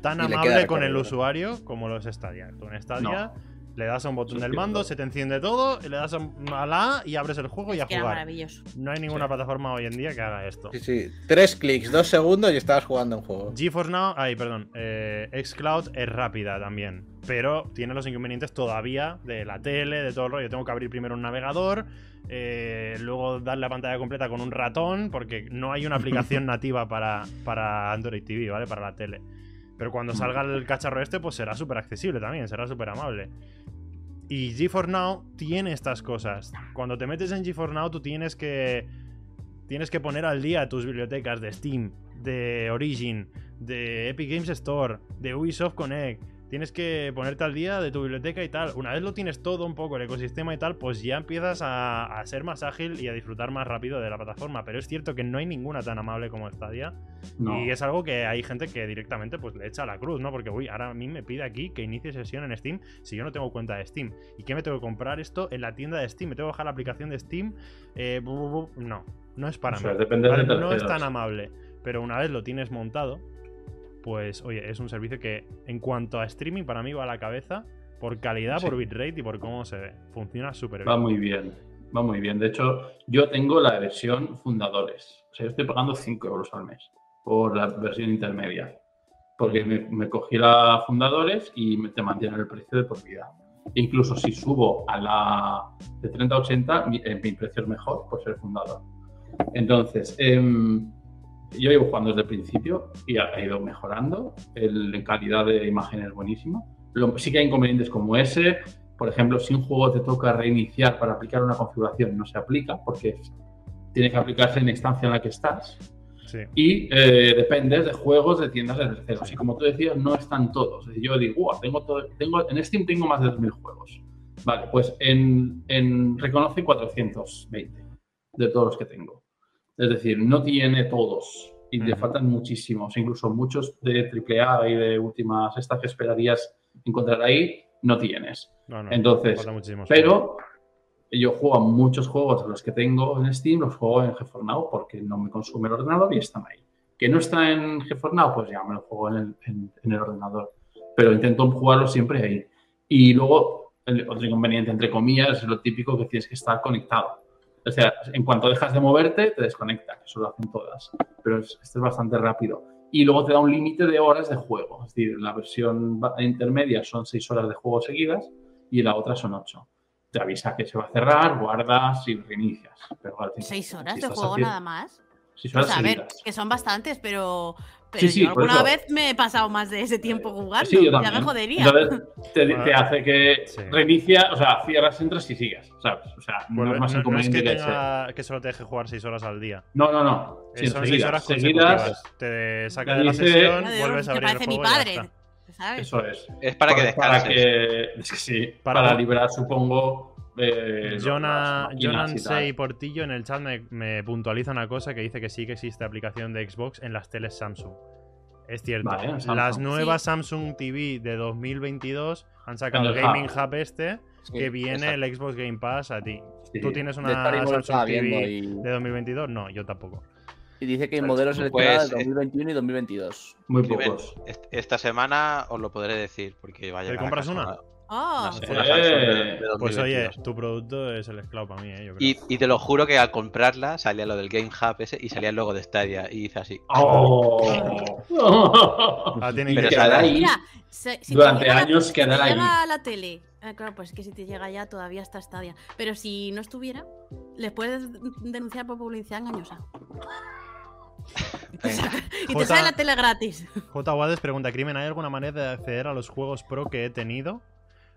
Tan Y amable con el usuario como lo es Stadia. Tú en Stadia le das a un botón del mando, se te enciende todo, y le das a a la A y abres el juego y a que era jugar. maravilloso. No hay ninguna plataforma hoy en día que haga esto. Sí, sí. Tres clics, dos segundos y estabas jugando un juego. GeForce Now, ay, perdón, eh, Xcloud es rápida también, pero tiene los inconvenientes todavía de la tele, de todo el rollo. Tengo que abrir primero un navegador, eh, luego darle la pantalla completa con un ratón, porque no hay una aplicación <laughs> nativa para, para Android TV, ¿vale? Para la tele. Pero cuando salga el cacharro este, pues será súper accesible también, será súper amable. Y GeForce Now tiene estas cosas. Cuando te metes en GeForce Now, tú tienes que. Tienes que poner al día tus bibliotecas de Steam, de Origin, de Epic Games Store, de Ubisoft Connect. Tienes que ponerte al día de tu biblioteca y tal. Una vez lo tienes todo un poco, el ecosistema y tal, pues ya empiezas a, a ser más ágil y a disfrutar más rápido de la plataforma. Pero es cierto que no hay ninguna tan amable como Stadia. No. Y es algo que hay gente que directamente pues le echa la cruz, ¿no? Porque, uy, ahora a mí me pide aquí que inicie sesión en Steam si yo no tengo cuenta de Steam. ¿Y qué me tengo que comprar esto en la tienda de Steam? ¿Me tengo que bajar la aplicación de Steam? Eh, bu- bu- bu- no, no es para O mí. sea, ¿vale? No es tan amable. Pero una vez lo tienes montado, pues, oye, es un servicio que en cuanto a streaming para mí va a la cabeza por calidad, Sí. por bitrate y por cómo se ve. Funciona súper Va bien. muy bien, va muy bien. De hecho, yo tengo la versión fundadores. O sea, yo estoy pagando 5 euros al mes por la versión intermedia. Porque me, me cogí la fundadores y me, te mantienen el precio de por vida. Incluso si subo a la de 30 a 80, mi, eh, mi precio es mejor por ser fundador. Entonces, em, yo llevo jugando desde el principio y ha, ido mejorando. El, calidad de imagen es buenísima. Lo- sí que hay inconvenientes como ese. Por ejemplo, si un juego te toca reiniciar para aplicar una configuración, no se aplica porque tiene que aplicarse en la instancia en la que estás. Sí. y eh, dependes de juegos de tiendas de terceros. Y como tú decías, no están todos. Yo digo, "Guau, tengo todo, tengo, en Steam tengo más de 2.000 juegos. Vale, pues en, en reconoce 420 de todos los que tengo. Es decir, no tiene todos y le Ujú. faltan muchísimos. Incluso muchos de AAA y de últimas estas que esperarías encontrar ahí, no tienes. No, no, Entonces, Pero yo juego a muchos juegos de los que tengo en Steam, los juego en GeForce Now porque no me consume el ordenador y están ahí. Que no está en GeForce Now, pues ya me lo juego en el, en- en el ordenador. Pero intento jugarlo siempre ahí. Y luego, el otro inconveniente, entre comillas, es lo típico que tienes que estar conectado. O sea, en cuanto dejas de moverte, te desconecta, que eso lo hacen todas. Pero es- este es bastante rápido. Y luego te da un límite de horas de juego. Es decir, la versión intermedia son 6 horas de juego seguidas y la otra son 8 te avisa que se va a cerrar, guardas y reinicias. Pero, ¿Seis horas si de juego haciendo- nada más? Seis horas sea, a ver, seguidas. que son bastantes, pero, pero Sí, sí, yo alguna eso. vez me he pasado más de ese tiempo jugando. Sí, yo ya me jodería. Entonces te, te Bueno, hace que sí. reinicia, o sea, cierras, entras y sigues, ¿sabes? O sea, no Vuelve- es más no, no es inconveniente que, que, ese. tenga- que solo te deje jugar 6 horas al día. No, no, no. Eh, Sí, son 6 seguidas, horas seguidas, consecutivas. Te saca de la dice- sesión, Adiós, vuelves a abrir el parece mi juego y ya padre. está. ¿sabes? Eso es. Es para que Para descanses. que, es que sí, Para- para, liberar, supongo. Eh, Jona- las máquinas Jonan. 6 Portillo en el chat me, me puntualiza una cosa que dice que sí que existe aplicación de Xbox en las teles Samsung. Es cierto. Vale, en Samsung. las nuevas Samsung TV de 2022 han sacado el Gaming Hub. Hub este, Sí, que viene exacto. el Xbox Game Pass a ti. Sí. ¿Tú tienes de una Samsung TV y, de 2022? No, yo tampoco. y dice que hay Pues, modelos pues, seleccionados de eh, 2021 y 2022. Muy pocos. est- Esta semana os lo podré decir porque va a ¿Te compras una? Una Samsung de- de Pues oye, 2022. tu producto es el esclavo para mí, eh, yo creo. Y, y te lo juro que al comprarla salía lo del Game Hub ese y salía el logo de Stadia y hice así. ¡Oh! Ah, tiene que quedará ser. ahí. Mira, si te Durante llega la- años si quedará te ahí. llega a la tele. Ah, claro, pues que si te llega ya todavía está Stadia. Pero si no estuviera, les puedes denunciar por publicidad engañosa. <laughs> <laughs> Y te, sale la tele gratis. J. Wades pregunta, Crimen, ¿hay alguna manera de acceder a los juegos pro que he tenido?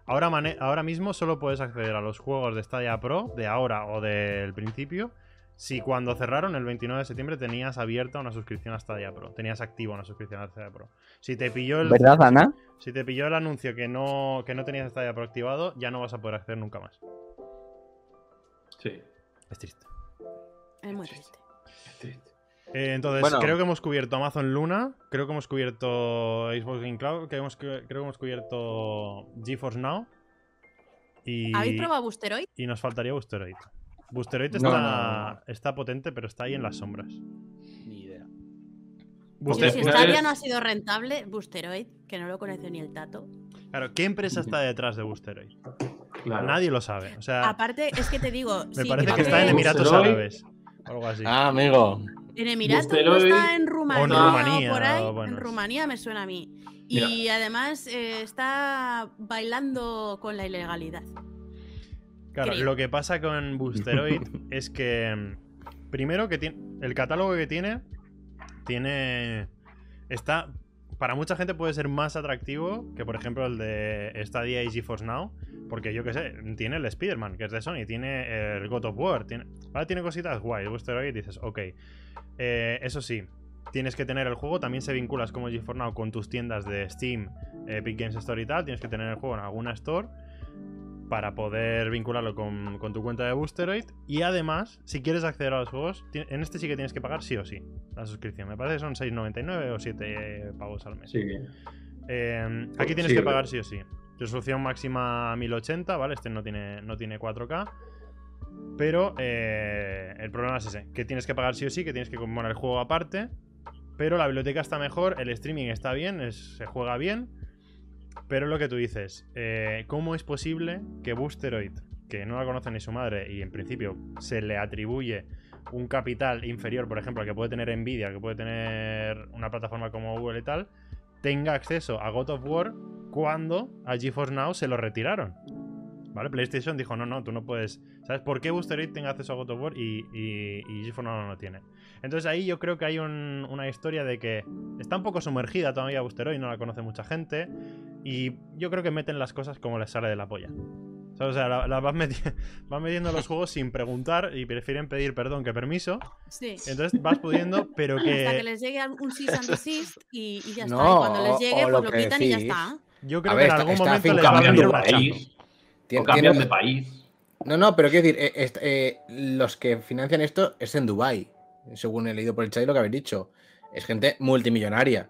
Ahora, ahora mismo solo puedes acceder a los juegos de Stadia Pro, de ahora o del principio, si cuando cerraron el 29 de septiembre tenías abierta una suscripción a Stadia Pro, tenías activa una suscripción a Stadia Pro. Si te pilló el, ¿Verdad, Ana? si te pilló el anuncio que no, que no tenías Stadia Pro activado, ya no vas a poder acceder nunca más. Sí, Es triste. Es muy triste. es triste. Eh, entonces, Bueno. creo que hemos cubierto Amazon Luna, creo que hemos cubierto Xbox Game Cloud, que hemos, creo que hemos cubierto GeForce Now. Y, ¿Habéis probado Boosteroid? y nos faltaría Boosteroid. Boosteroid está, no, no. está potente, pero está ahí en las sombras. Ni idea. Yo, Booster- si Stadia no ha sido rentable, Boosteroid, que no lo conoce ni el tato. Claro, ¿qué empresa está detrás de Boosteroid? Claro. Nadie lo sabe. O sea, Aparte, es que te digo. me sí, parece creo que está en Emiratos Boosteroid- Árabes. Algo así. Ah, amigo. En Emiratos no Boosteroid- está en Rumanía. O en Rumanía, por ahí. bueno, en Rumanía me suena a mí. Y además eh, está bailando con la ilegalidad. Claro, creo. lo que pasa con Boosteroid <laughs> es que. mm, Primero que tiene. El catálogo que tiene. Tiene. Está. Para mucha gente puede ser más atractivo que, por ejemplo, el de Stadia y GeForce Now. Porque yo qué sé, tiene el Spider-Man, que es de Sony, tiene el God of War, tiene, ahora tiene cositas guay. Y dices, ok. Eh, eso sí, tienes que tener el juego, también se vinculas como GeForce Now con tus tiendas de Steam, Epic Games Store y tal. Tienes que tener el juego en alguna store para poder vincularlo con, con tu cuenta de Boosteroid. Y además, si quieres acceder a los juegos, en este sí que tienes que pagar sí o sí la suscripción. Me parece que son 6,99 o 7 pavos al mes. Sí. Eh, aquí tienes Sí, que pagar sí o sí. Resolución máxima 1080, ¿vale? Este no tiene, no tiene 4K. Pero eh, el problema es ese, que tienes que pagar sí o sí, que tienes que comprar el juego aparte. Pero la biblioteca está mejor, el streaming está bien, es- se juega bien. Pero lo que tú dices, eh, ¿cómo es posible que Boosteroid, que no la conoce ni su madre y en principio se le atribuye un capital inferior, por ejemplo, al que puede tener Nvidia, que puede tener una plataforma como Google y tal, tenga acceso a God of War cuando a GeForce Now se lo retiraron? ¿Vale? PlayStation dijo, no, no, tú no puedes... ¿Sabes por qué Boosteroid tenga acceso a God of War y, y, y GeForce Now no lo tiene? Entonces ahí yo creo que hay un- una historia de que está un poco sumergida todavía Boosteroid, no la conoce mucha gente. Y yo creo que meten las cosas como les sale de la polla. O sea, la, la vas, meti- <laughs> vas metiendo los juegos sin preguntar y prefieren pedir perdón que permiso. Sí. Entonces vas pudiendo, pero Hasta que que les llegue un cease and desist y, y ya <laughs> está. Y cuando les llegue, pues lo lo que quitan y ya está. yo creo A que en está- algún está momento les va a venir una chafa. O Tien- cambian tiene- de país. No, no, pero quiero decir, eh, est- eh, los que financian esto es en Dubai, según he leído por el chat y lo que habéis dicho. Es gente multimillonaria.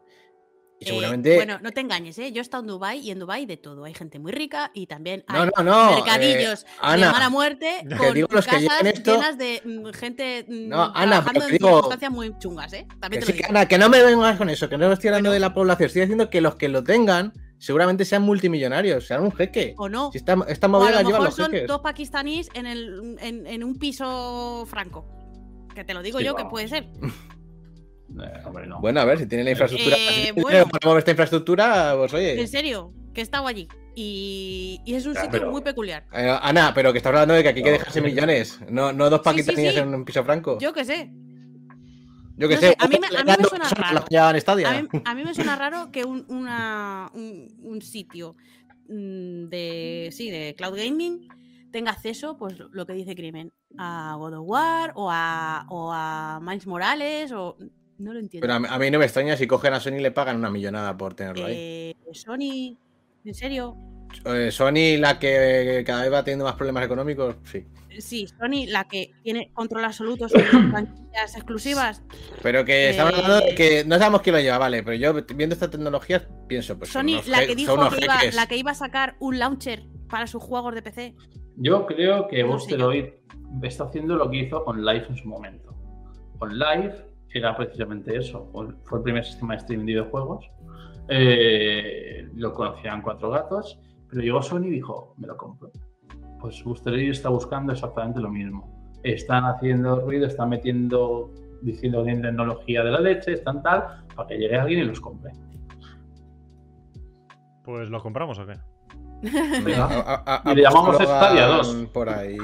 Y Eh, seguramente. bueno, no te engañes, ¿eh? Yo he estado en Dubai y en Dubai de todo. Hay gente muy rica y también hay no, no, no. mercadillos eh, de Ana, mala muerte <laughs> que con digo los que casas lleven esto- llenas de mm, gente mm, No, Ana, pero que en digo- circunstancias muy chungas, ¿eh? que, También te sí, lo que, digo. Ana, que no me vengas con eso, que no estoy hablando de la población. Estoy diciendo que los que lo tengan seguramente sean multimillonarios, sean un jeque. O no. Si esta, esta O a lo mejor los son jeques. dos pakistaníes en, el, en, en un piso franco. Que te lo digo Sí, yo que vamos. puede ser. <laughs> Eh, hombre, no. Bueno, a ver, si tienen la infraestructura. Eh, si bueno. para mover esta infraestructura, pues oye. En serio, que he estado allí. Y, y es un Ya, sitio pero- muy peculiar. Eh, Ana, pero que estás hablando de que aquí hay que No, dejarse millones, no, no dos Sí, sí, sí. en un piso franco. Yo, Yo qué sé. Que no sé, sé, a mí me- a mí me otros suena raro. que. A mí, a mí me suena raro que un, una- un, un sitio mm, de sí de cloud gaming tenga acceso, pues lo que dice Crimen, a God of War o a, o a Miles Morales o no lo entiendo. Pero a mí, a mí no me extraña si cogen a Sony y le pagan una millonada por tenerlo ahí. Eh, Sony, ¿en serio? Eh, Sony, la que cada vez va teniendo más problemas económicos, sí. Sí, Sony, la que tiene control absoluto sobre sus franquicias exclusivas. Pero que estamos Eh, hablando de que no sabemos quién lo lleva, vale. Pero yo viendo esta tecnología pienso, pues. son Sony, la que dijo que iba, la que iba a sacar un launcher para sus juegos de PC. Yo creo que No. Boosteroid está haciendo lo que hizo OnLive en su momento. OnLive era precisamente eso. Fue el primer sistema de streaming de videojuegos. Eh, lo conocían cuatro gatos, pero llegó Sony y dijo, me lo compro. Pues Boosteroid está buscando exactamente lo mismo. Están haciendo ruido, están metiendo, diciendo que tienen tecnología de la leche, están tal, para que llegue alguien y los compre. Pues los compramos o qué? Venga. <laughs> Y le llamamos Stadia Logan 2. Por ahí.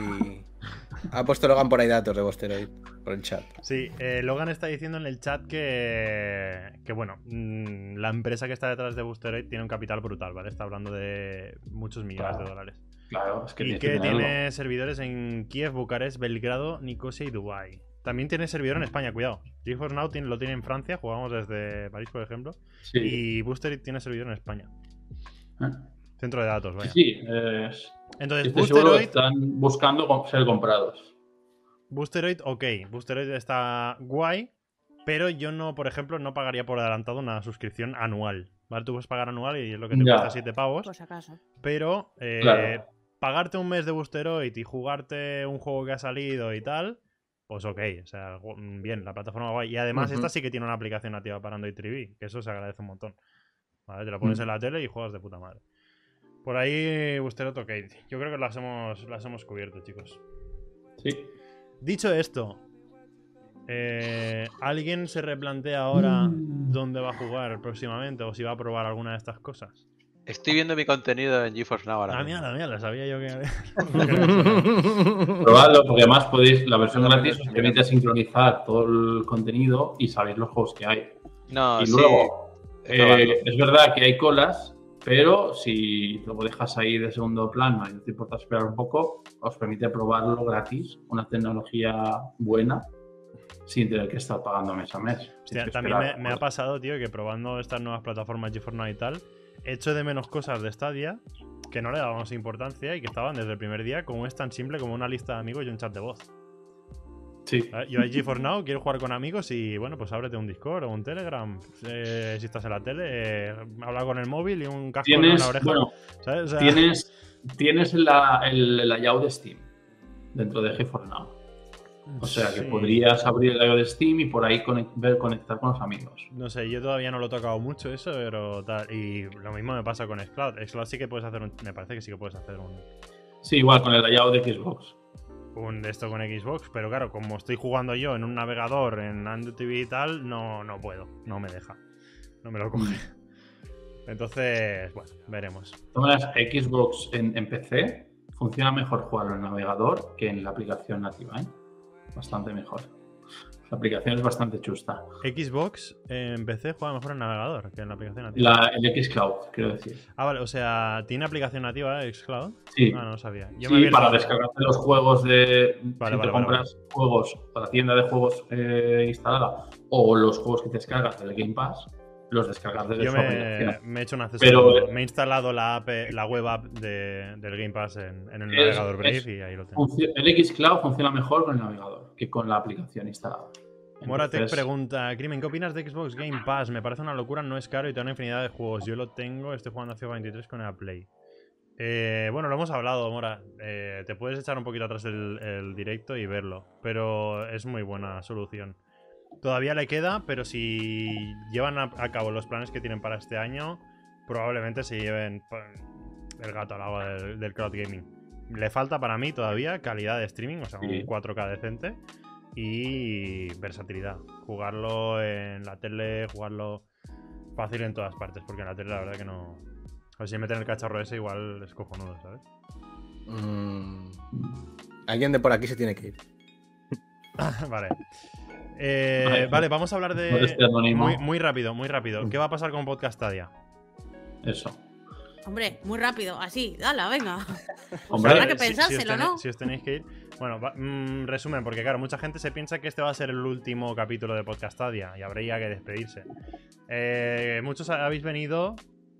Ha puesto Logan por ahí datos de Bosteroid, por el chat. Sí, eh, Logan está diciendo en el chat que, que bueno, mm, la empresa que está detrás de Boosteroid tiene un capital brutal, ¿vale? Está hablando de muchos millones Claro. de dólares. Claro, es que y que tiene servidores en Kiev, Bucarest, Belgrado, Nicosia y Dubái. También tiene servidor en España, cuidado. GeForce Now tiene- lo tiene en Francia, jugamos desde París, por ejemplo. Sí. Y Boosteroid tiene servidor en España. ¿Eh? Centro de datos, vaya. Sí, es- Entonces, estoy seguro que Boosteroid, están buscando ser comprados. Boosteroid, ok. Boosteroid está guay, pero yo no, por ejemplo, no pagaría por adelantado una suscripción anual. ¿Vale? Tú puedes pagar anual y es lo que te Ya. cuesta 7 pavos. Por si acaso. Pero eh, Claro. pagarte un mes de Boosteroid y jugarte un juego que ha salido y tal, pues ok. O sea, gu- bien, la plataforma guay. Y además, esta sí que tiene una aplicación nativa para Android TV, que eso se agradece un montón. ¿Vale? Te la pones Mm. en la tele y juegas de puta madre. Por ahí, Boosteroid, ok. Yo creo que las hemos, las hemos cubierto, chicos. Sí. Dicho esto, eh, ¿alguien se replantea ahora Mm. dónde va a jugar próximamente o si va a probar alguna de estas cosas? Estoy viendo mi contenido en GeForce Now ahora. Ah, mira, mira, sabía yo que. <laughs> Probadlo, porque además podéis, la versión gratis os permite sincronizar todo el contenido y sabéis los juegos que hay. No, y luego, eh, es verdad que hay colas, pero si lo dejas ahí de segundo plano y no te importa esperar un poco, os permite probarlo gratis, una tecnología buena, sin tener que estar pagando mes a mes. También me, me ha pasado, tío, que probando estas nuevas plataformas GeForce y tal, echo de menos cosas de Stadia que no le dábamos importancia y que estaban desde el primer día, como es tan simple como una lista de amigos y un chat de voz. Yo hay GeForce Now, quiero jugar con amigos y bueno, pues ábrete un Discord o un Telegram. eh, si estás en la tele, eh, habla con el móvil y un casco en tienes, la oreja. bueno, ¿sabes? O sea, tienes, tienes la- el, el layout de Steam dentro de GeForce Now. O sea que podrías abrir el layout de Steam y por ahí ver, conectar con los amigos. No sé, yo todavía no lo he tocado mucho eso, pero tal. Y lo mismo me pasa con Xcloud. Xcloud sí que puedes hacer un. Me parece que sí que puedes hacer un, Sí, igual con el layout de Xbox. Un de esto con Xbox, pero claro, como estoy jugando yo en un navegador, en Android TV y tal, no, no puedo, no me deja. No me lo coge. Entonces, bueno, veremos. Todas Xbox en, en PC funciona mejor jugarlo en navegador que en la aplicación nativa, ¿eh? Bastante mejor. La aplicación es bastante chusta. Xbox eh, en PC juega mejor en navegador que en la aplicación nativa. La, el Xcloud, quiero decir. Ah, vale, o sea, ¿tiene aplicación nativa eh, Xcloud? Sí. Ah, no lo sabía. Yo Sí, me para descargarte los juegos de. Vale, si vale, te compras juegos para la tienda de juegos eh, instalada o los juegos que te descargas del Game Pass, los descargas desde Yo su me, aplicación. me he hecho un acceso. Pero- me he instalado la, app, la web app de- del Game Pass en, en el Es- navegador Brave es- y ahí lo tengo. El Xcloud funciona mejor con el navegador que con la aplicación instalada. Entonces, pregunta, Crimen, ¿qué opinas de Xbox Game Pass? Me parece una locura, no es caro y tiene una infinidad de juegos. Yo lo tengo, estoy jugando a FIFA 23 con el Play. Eh, bueno, lo hemos hablado, Mora. Eh, te puedes echar un poquito atrás el, el directo y verlo, pero es muy buena solución. Todavía le queda, pero si llevan a, a cabo los planes que tienen para este año, probablemente se lleven pa- el gato al agua del, del cloud gaming. Le falta para mí todavía calidad de streaming, o sea, un Sí. 4K decente y versatilidad. Jugarlo en la tele, jugarlo fácil en todas partes, porque en la tele la verdad que no... O si meten el cacharro ese igual es cojonudo, ¿sabes? Mm, Alguien de por aquí se tiene que ir. <laughs> vale. Eh, Vale, vale, vamos a hablar de... Muy, muy rápido, muy rápido. ¿Qué va a pasar con Podcastadia? Eso. Hombre, muy rápido, así, dale, venga. <laughs> Hombre, habrá que si- si os pensárselo, tenéis- ¿no? Si os tenéis que ir. Bueno, va- mm, resumen, porque claro, mucha gente se piensa que este va a ser el último capítulo de Podcastadia y habría que despedirse. Eh, muchos habéis venido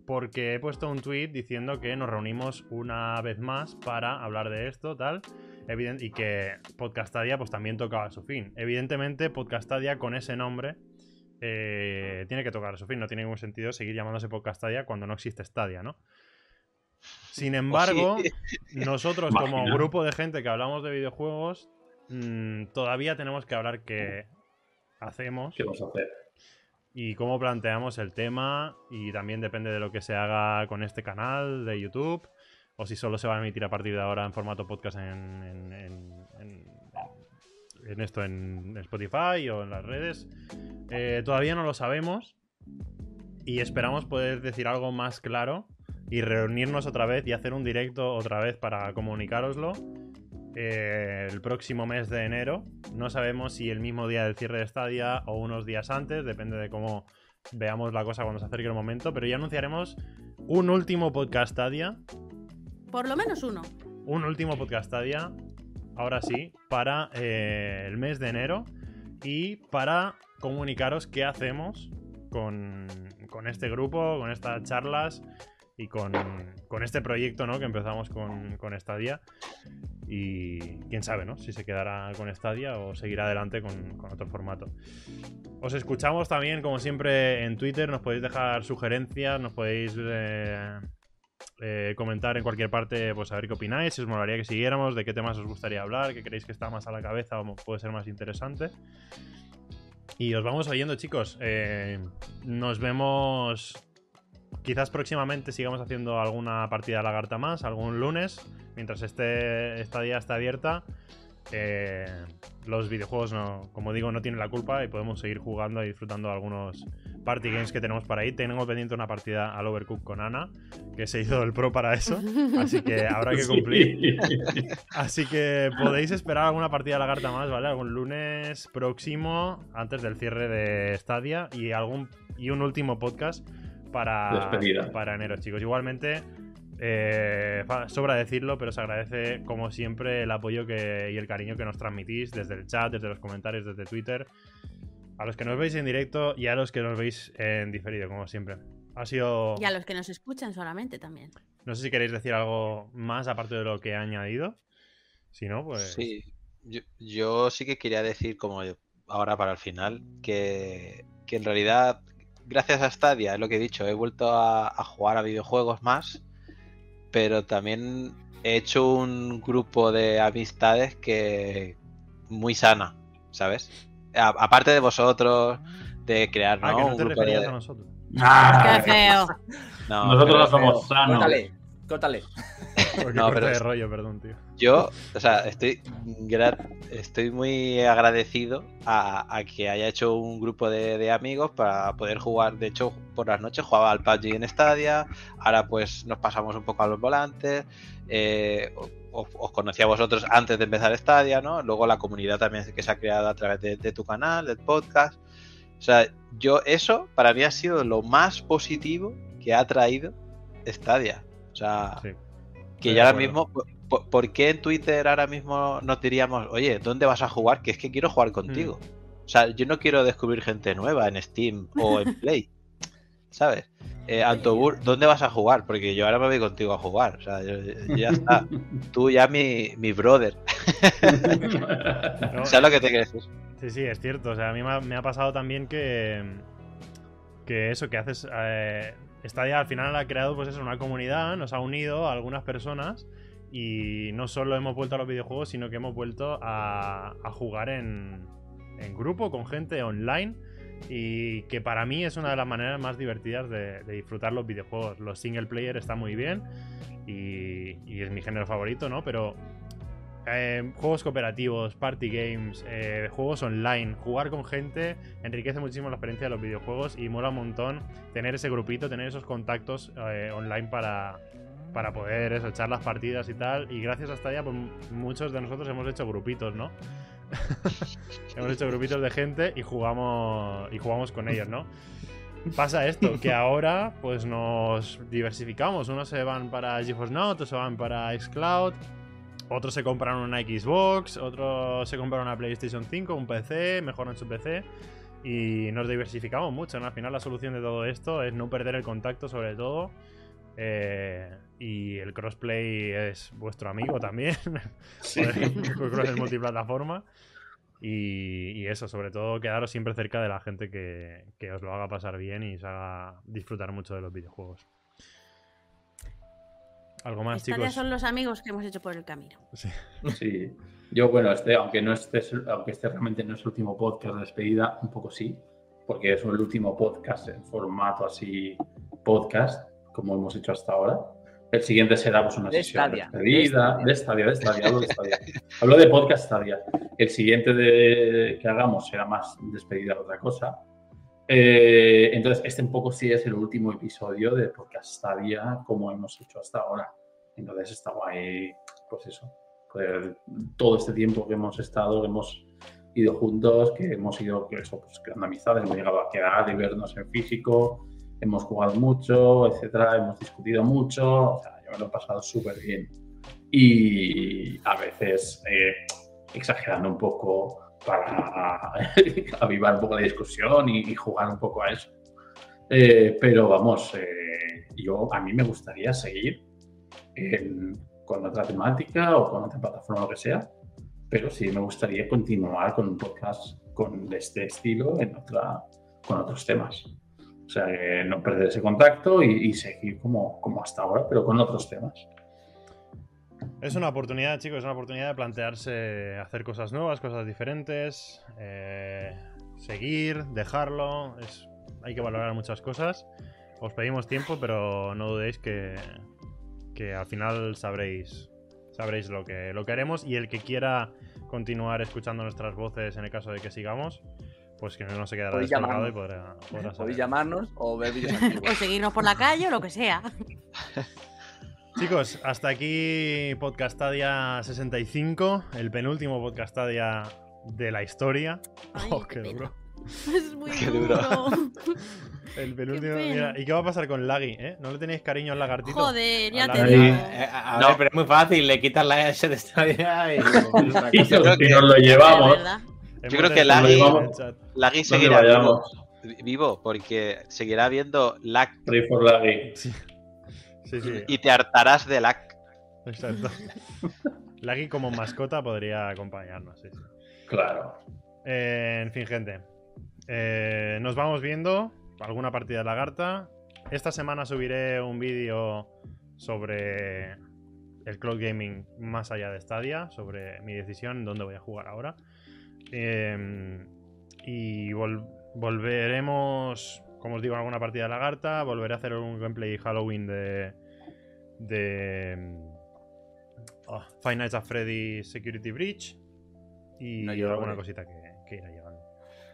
porque he puesto un tweet diciendo que nos reunimos una vez más para hablar de esto, tal. Evident- y que Podcastadia pues también tocaba su fin. Evidentemente, Podcastadia con ese nombre eh, tiene que tocar su fin. No tiene ningún sentido seguir llamándose Podcastadia cuando no existe Stadia, ¿no? Sin embargo, <laughs> nosotros como grupo de gente que hablamos de videojuegos, mm, todavía tenemos que hablar qué hacemos ¿Qué vamos a hacer? y cómo planteamos el tema y también depende de lo que se haga con este canal de YouTube o si solo se va a emitir a partir de ahora en formato podcast en, en- esto en Spotify o en las redes. Eh, todavía no lo sabemos y esperamos poder decir algo más claro y reunirnos otra vez y hacer un directo otra vez para comunicároslo eh, el próximo mes de enero. No sabemos si el mismo día del cierre de Stadia o unos días antes, depende de cómo veamos la cosa cuando se acerque el momento, pero ya anunciaremos un último podcast Stadia, Por lo menos uno. un último podcast Stadia, ahora sí, para eh, el mes de enero y para comunicaros qué hacemos con, con este grupo, con estas charlas y con, con este proyecto ¿no? que empezamos con, con Stadia. Y quién sabe, ¿no? Si se quedará con Stadia o seguirá adelante con, con otro formato. Os escuchamos también, como siempre, en Twitter. Nos podéis dejar sugerencias, nos podéis eh, eh, comentar en cualquier parte, pues a ver qué opináis, si os molaría que siguiéramos, de qué temas os gustaría hablar, qué creéis que está más a la cabeza o puede ser más interesante. Y os vamos oyendo, chicos. Eh, nos vemos. Quizás próximamente sigamos haciendo alguna partida de lagarta más, algún lunes, mientras este, esta día está abierta. Eh, los videojuegos, no, como digo, no tienen la culpa y podemos seguir jugando y disfrutando de algunos party games que tenemos para ahí. Tengo pendiente una partida al Overcook con Ana, que se hizo el pro para eso, así que habrá que <laughs> cumplir. Sí. Así que podéis esperar alguna partida de lagarta más, ¿vale? Algún lunes próximo, antes del cierre de Stadia, y algún y un último podcast para, Despedida. para enero, chicos. Igualmente, eh, sobra decirlo, pero se agradece, como siempre, el apoyo que, y el cariño que nos transmitís desde el chat, desde los comentarios, desde Twitter. A los que nos veis en directo y a los que nos veis en diferido, como siempre. Ha sido. Y a los que nos escuchan solamente también. No sé si queréis decir algo más aparte de lo que he añadido. Si no, pues. Sí, yo, yo sí que quería decir, como ahora para el final, que, que en realidad, gracias a Stadia, es lo que he dicho, he vuelto a, a jugar a videojuegos más, pero también he hecho un grupo de amistades que muy sana, ¿sabes? A- aparte de vosotros, de crear Ah, ¿no? que no un grupo de... a nosotros. Ah, ¡Qué feo! No, Nosotros pero no somos sanos. Córtale. <laughs> No, pero de rollo, perdón, tío. Yo, o sea, estoy, estoy muy agradecido a, a que haya hecho un grupo de, de amigos para poder jugar. De hecho, por las noches jugaba al PUBG en Stadia. Ahora, pues, nos pasamos un poco a los volantes. eh, os, os conocí a vosotros antes de empezar Stadia, ¿no? Luego la comunidad también que se ha creado a través de, de tu canal, del podcast. O sea, yo eso para mí ha sido lo más positivo que ha traído Stadia. O sea, Sí. que de ahora mismo, ¿por- ¿por, por qué en Twitter ahora mismo nos diríamos, oye, ¿dónde vas a jugar? Que es que quiero jugar contigo. O sea, yo no quiero descubrir gente nueva en Steam o en <laughs> Play. ¿Sabes? Eh, Antobur, ¿dónde vas a jugar? Porque yo ahora me voy contigo a jugar. O sea, yo- yo ya está. <laughs> Tú ya mi, mi brother. No, <laughs> ¿Sabes lo que te decir? Sí, sí, es cierto. O sea, a mí me ha, me ha pasado también que. Que eso, que haces. Eh, Stadia al final ha creado, pues eso, una comunidad, nos ha unido a algunas personas. Y no solo hemos vuelto a los videojuegos, sino que hemos vuelto a, jugar en, grupo, con gente online. Y que para mí es una de las maneras más divertidas de, de disfrutar los videojuegos. Los single player están muy bien. Y, y es mi género favorito, ¿no? Pero eh, juegos cooperativos, party games, eh, juegos online, jugar con gente enriquece muchísimo la experiencia de los videojuegos y mola un montón tener ese grupito, tener esos contactos eh, online para, para poder echar las partidas y tal. Y gracias a Stadia, pues muchos de nosotros hemos hecho grupitos, ¿no? <laughs> hemos hecho grupitos de gente y jugamos, y jugamos con ellos, ¿no? Pasa esto, que ahora pues nos diversificamos. Unos se van para GeForce Now, otros se van para Xcloud, otros se compran una Xbox, otros se compran una PlayStation 5, un PC, mejoran su PC. Y nos diversificamos mucho, ¿no? Al final la solución de todo esto es no perder el contacto sobre todo. eh, y el crossplay es vuestro amigo <laughs> también. <laughs> Poder cross es multiplataforma. Y, y eso, sobre todo, quedaros siempre cerca de la gente que, que os lo haga pasar bien y os haga disfrutar mucho de los videojuegos. Algo más, chicos. son los amigos que hemos hecho por el camino. Sí. <laughs> Sí. Yo, bueno, este, aunque no este, es- aunque este realmente no es el último podcast de despedida, un poco sí, porque es el último podcast en formato así podcast, como hemos hecho hasta ahora. El siguiente será pues, una De sesión Stadia, de despedida, de de Stadia, de Stadia, hablo de Stadia. Hablo de podcast Stadia. El siguiente de, que hagamos será más despedida de otra cosa. Eh, entonces, este un poco sí es el último episodio de podcast Stadia como hemos hecho hasta ahora. Entonces está guay, pues eso, pues, todo este tiempo que hemos estado, que hemos ido juntos, que hemos ido eso, pues, creando amistades, hemos llegado a quedar y vernos en físico, hemos jugado mucho, etcétera, hemos discutido mucho, o sea, yo me lo he pasado súper bien. Y a veces eh, exagerando un poco para <laughs> avivar un poco la discusión y, jugar un poco a eso. Eh, pero vamos, eh, yo a mí me gustaría seguir con otra temática o con otra plataforma, lo que sea, pero sí me gustaría continuar con un podcast con, este estilo en otra, con otros temas. O sea, eh, no perder ese contacto y, y seguir como, como hasta ahora, pero con otros temas. Es una oportunidad, chicos, es una oportunidad de plantearse hacer cosas nuevas, cosas diferentes, eh, seguir, dejarlo. Es, hay que valorar muchas cosas. Os pedimos tiempo, pero no dudéis que, que al final sabréis, sabréis lo que, lo que haremos. Y el que quiera continuar escuchando nuestras voces en el caso de que sigamos, pues que no se quedará Podéis descolgado y podrá, podrá saber. Podéis llamarnos o ver <laughs> vídeos O seguirnos por la calle o lo que sea. <laughs> Chicos, hasta aquí Podcastadia 65, el penúltimo Podcastadia de la historia. Ay, oh, qué qué pena. duro. Es muy Qué duro. duro. <laughs> El penúltimo. pena. mira, ¿Y qué va a pasar con Laggy? ¿eh? ¿No le tenéis cariño al lagartito? Joder, ya te digo. Eh, a a No. ver, pero es muy fácil, le quitas la S de Stadia y... Y Yo creo nos, que- y nos lo llevamos. Yo creo que Laggy- en el chat. Laggy ¿Dónde seguirá vivo, porque seguirá habiendo lag Pray for Laggy. Sí, sí. sí, y te hartarás de lag. Exacto. <laughs> Laggy como mascota podría acompañarnos. sí, sí. Claro. Eh, en fin, gente. Eh, nos vamos viendo. Alguna partida de lagarta. Esta semana subiré un vídeo sobre el cloud gaming más allá de Stadia, sobre mi decisión, dónde voy a jugar ahora. Eh, y vol- volveremos, como os digo, a alguna partida de lagarta. Volveré a hacer un gameplay Halloween de. De. ah, Five Nights at Freddy's Security Breach. Y No alguna cosita que, que irá llegando.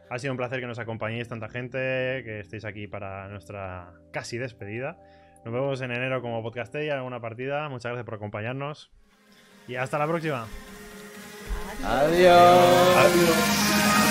Ha sido un placer que nos acompañéis tanta gente, que estéis aquí para nuestra casi despedida. Nos vemos en enero como podcast en alguna partida. Muchas gracias por acompañarnos. Y hasta la próxima. Adiós. Adiós.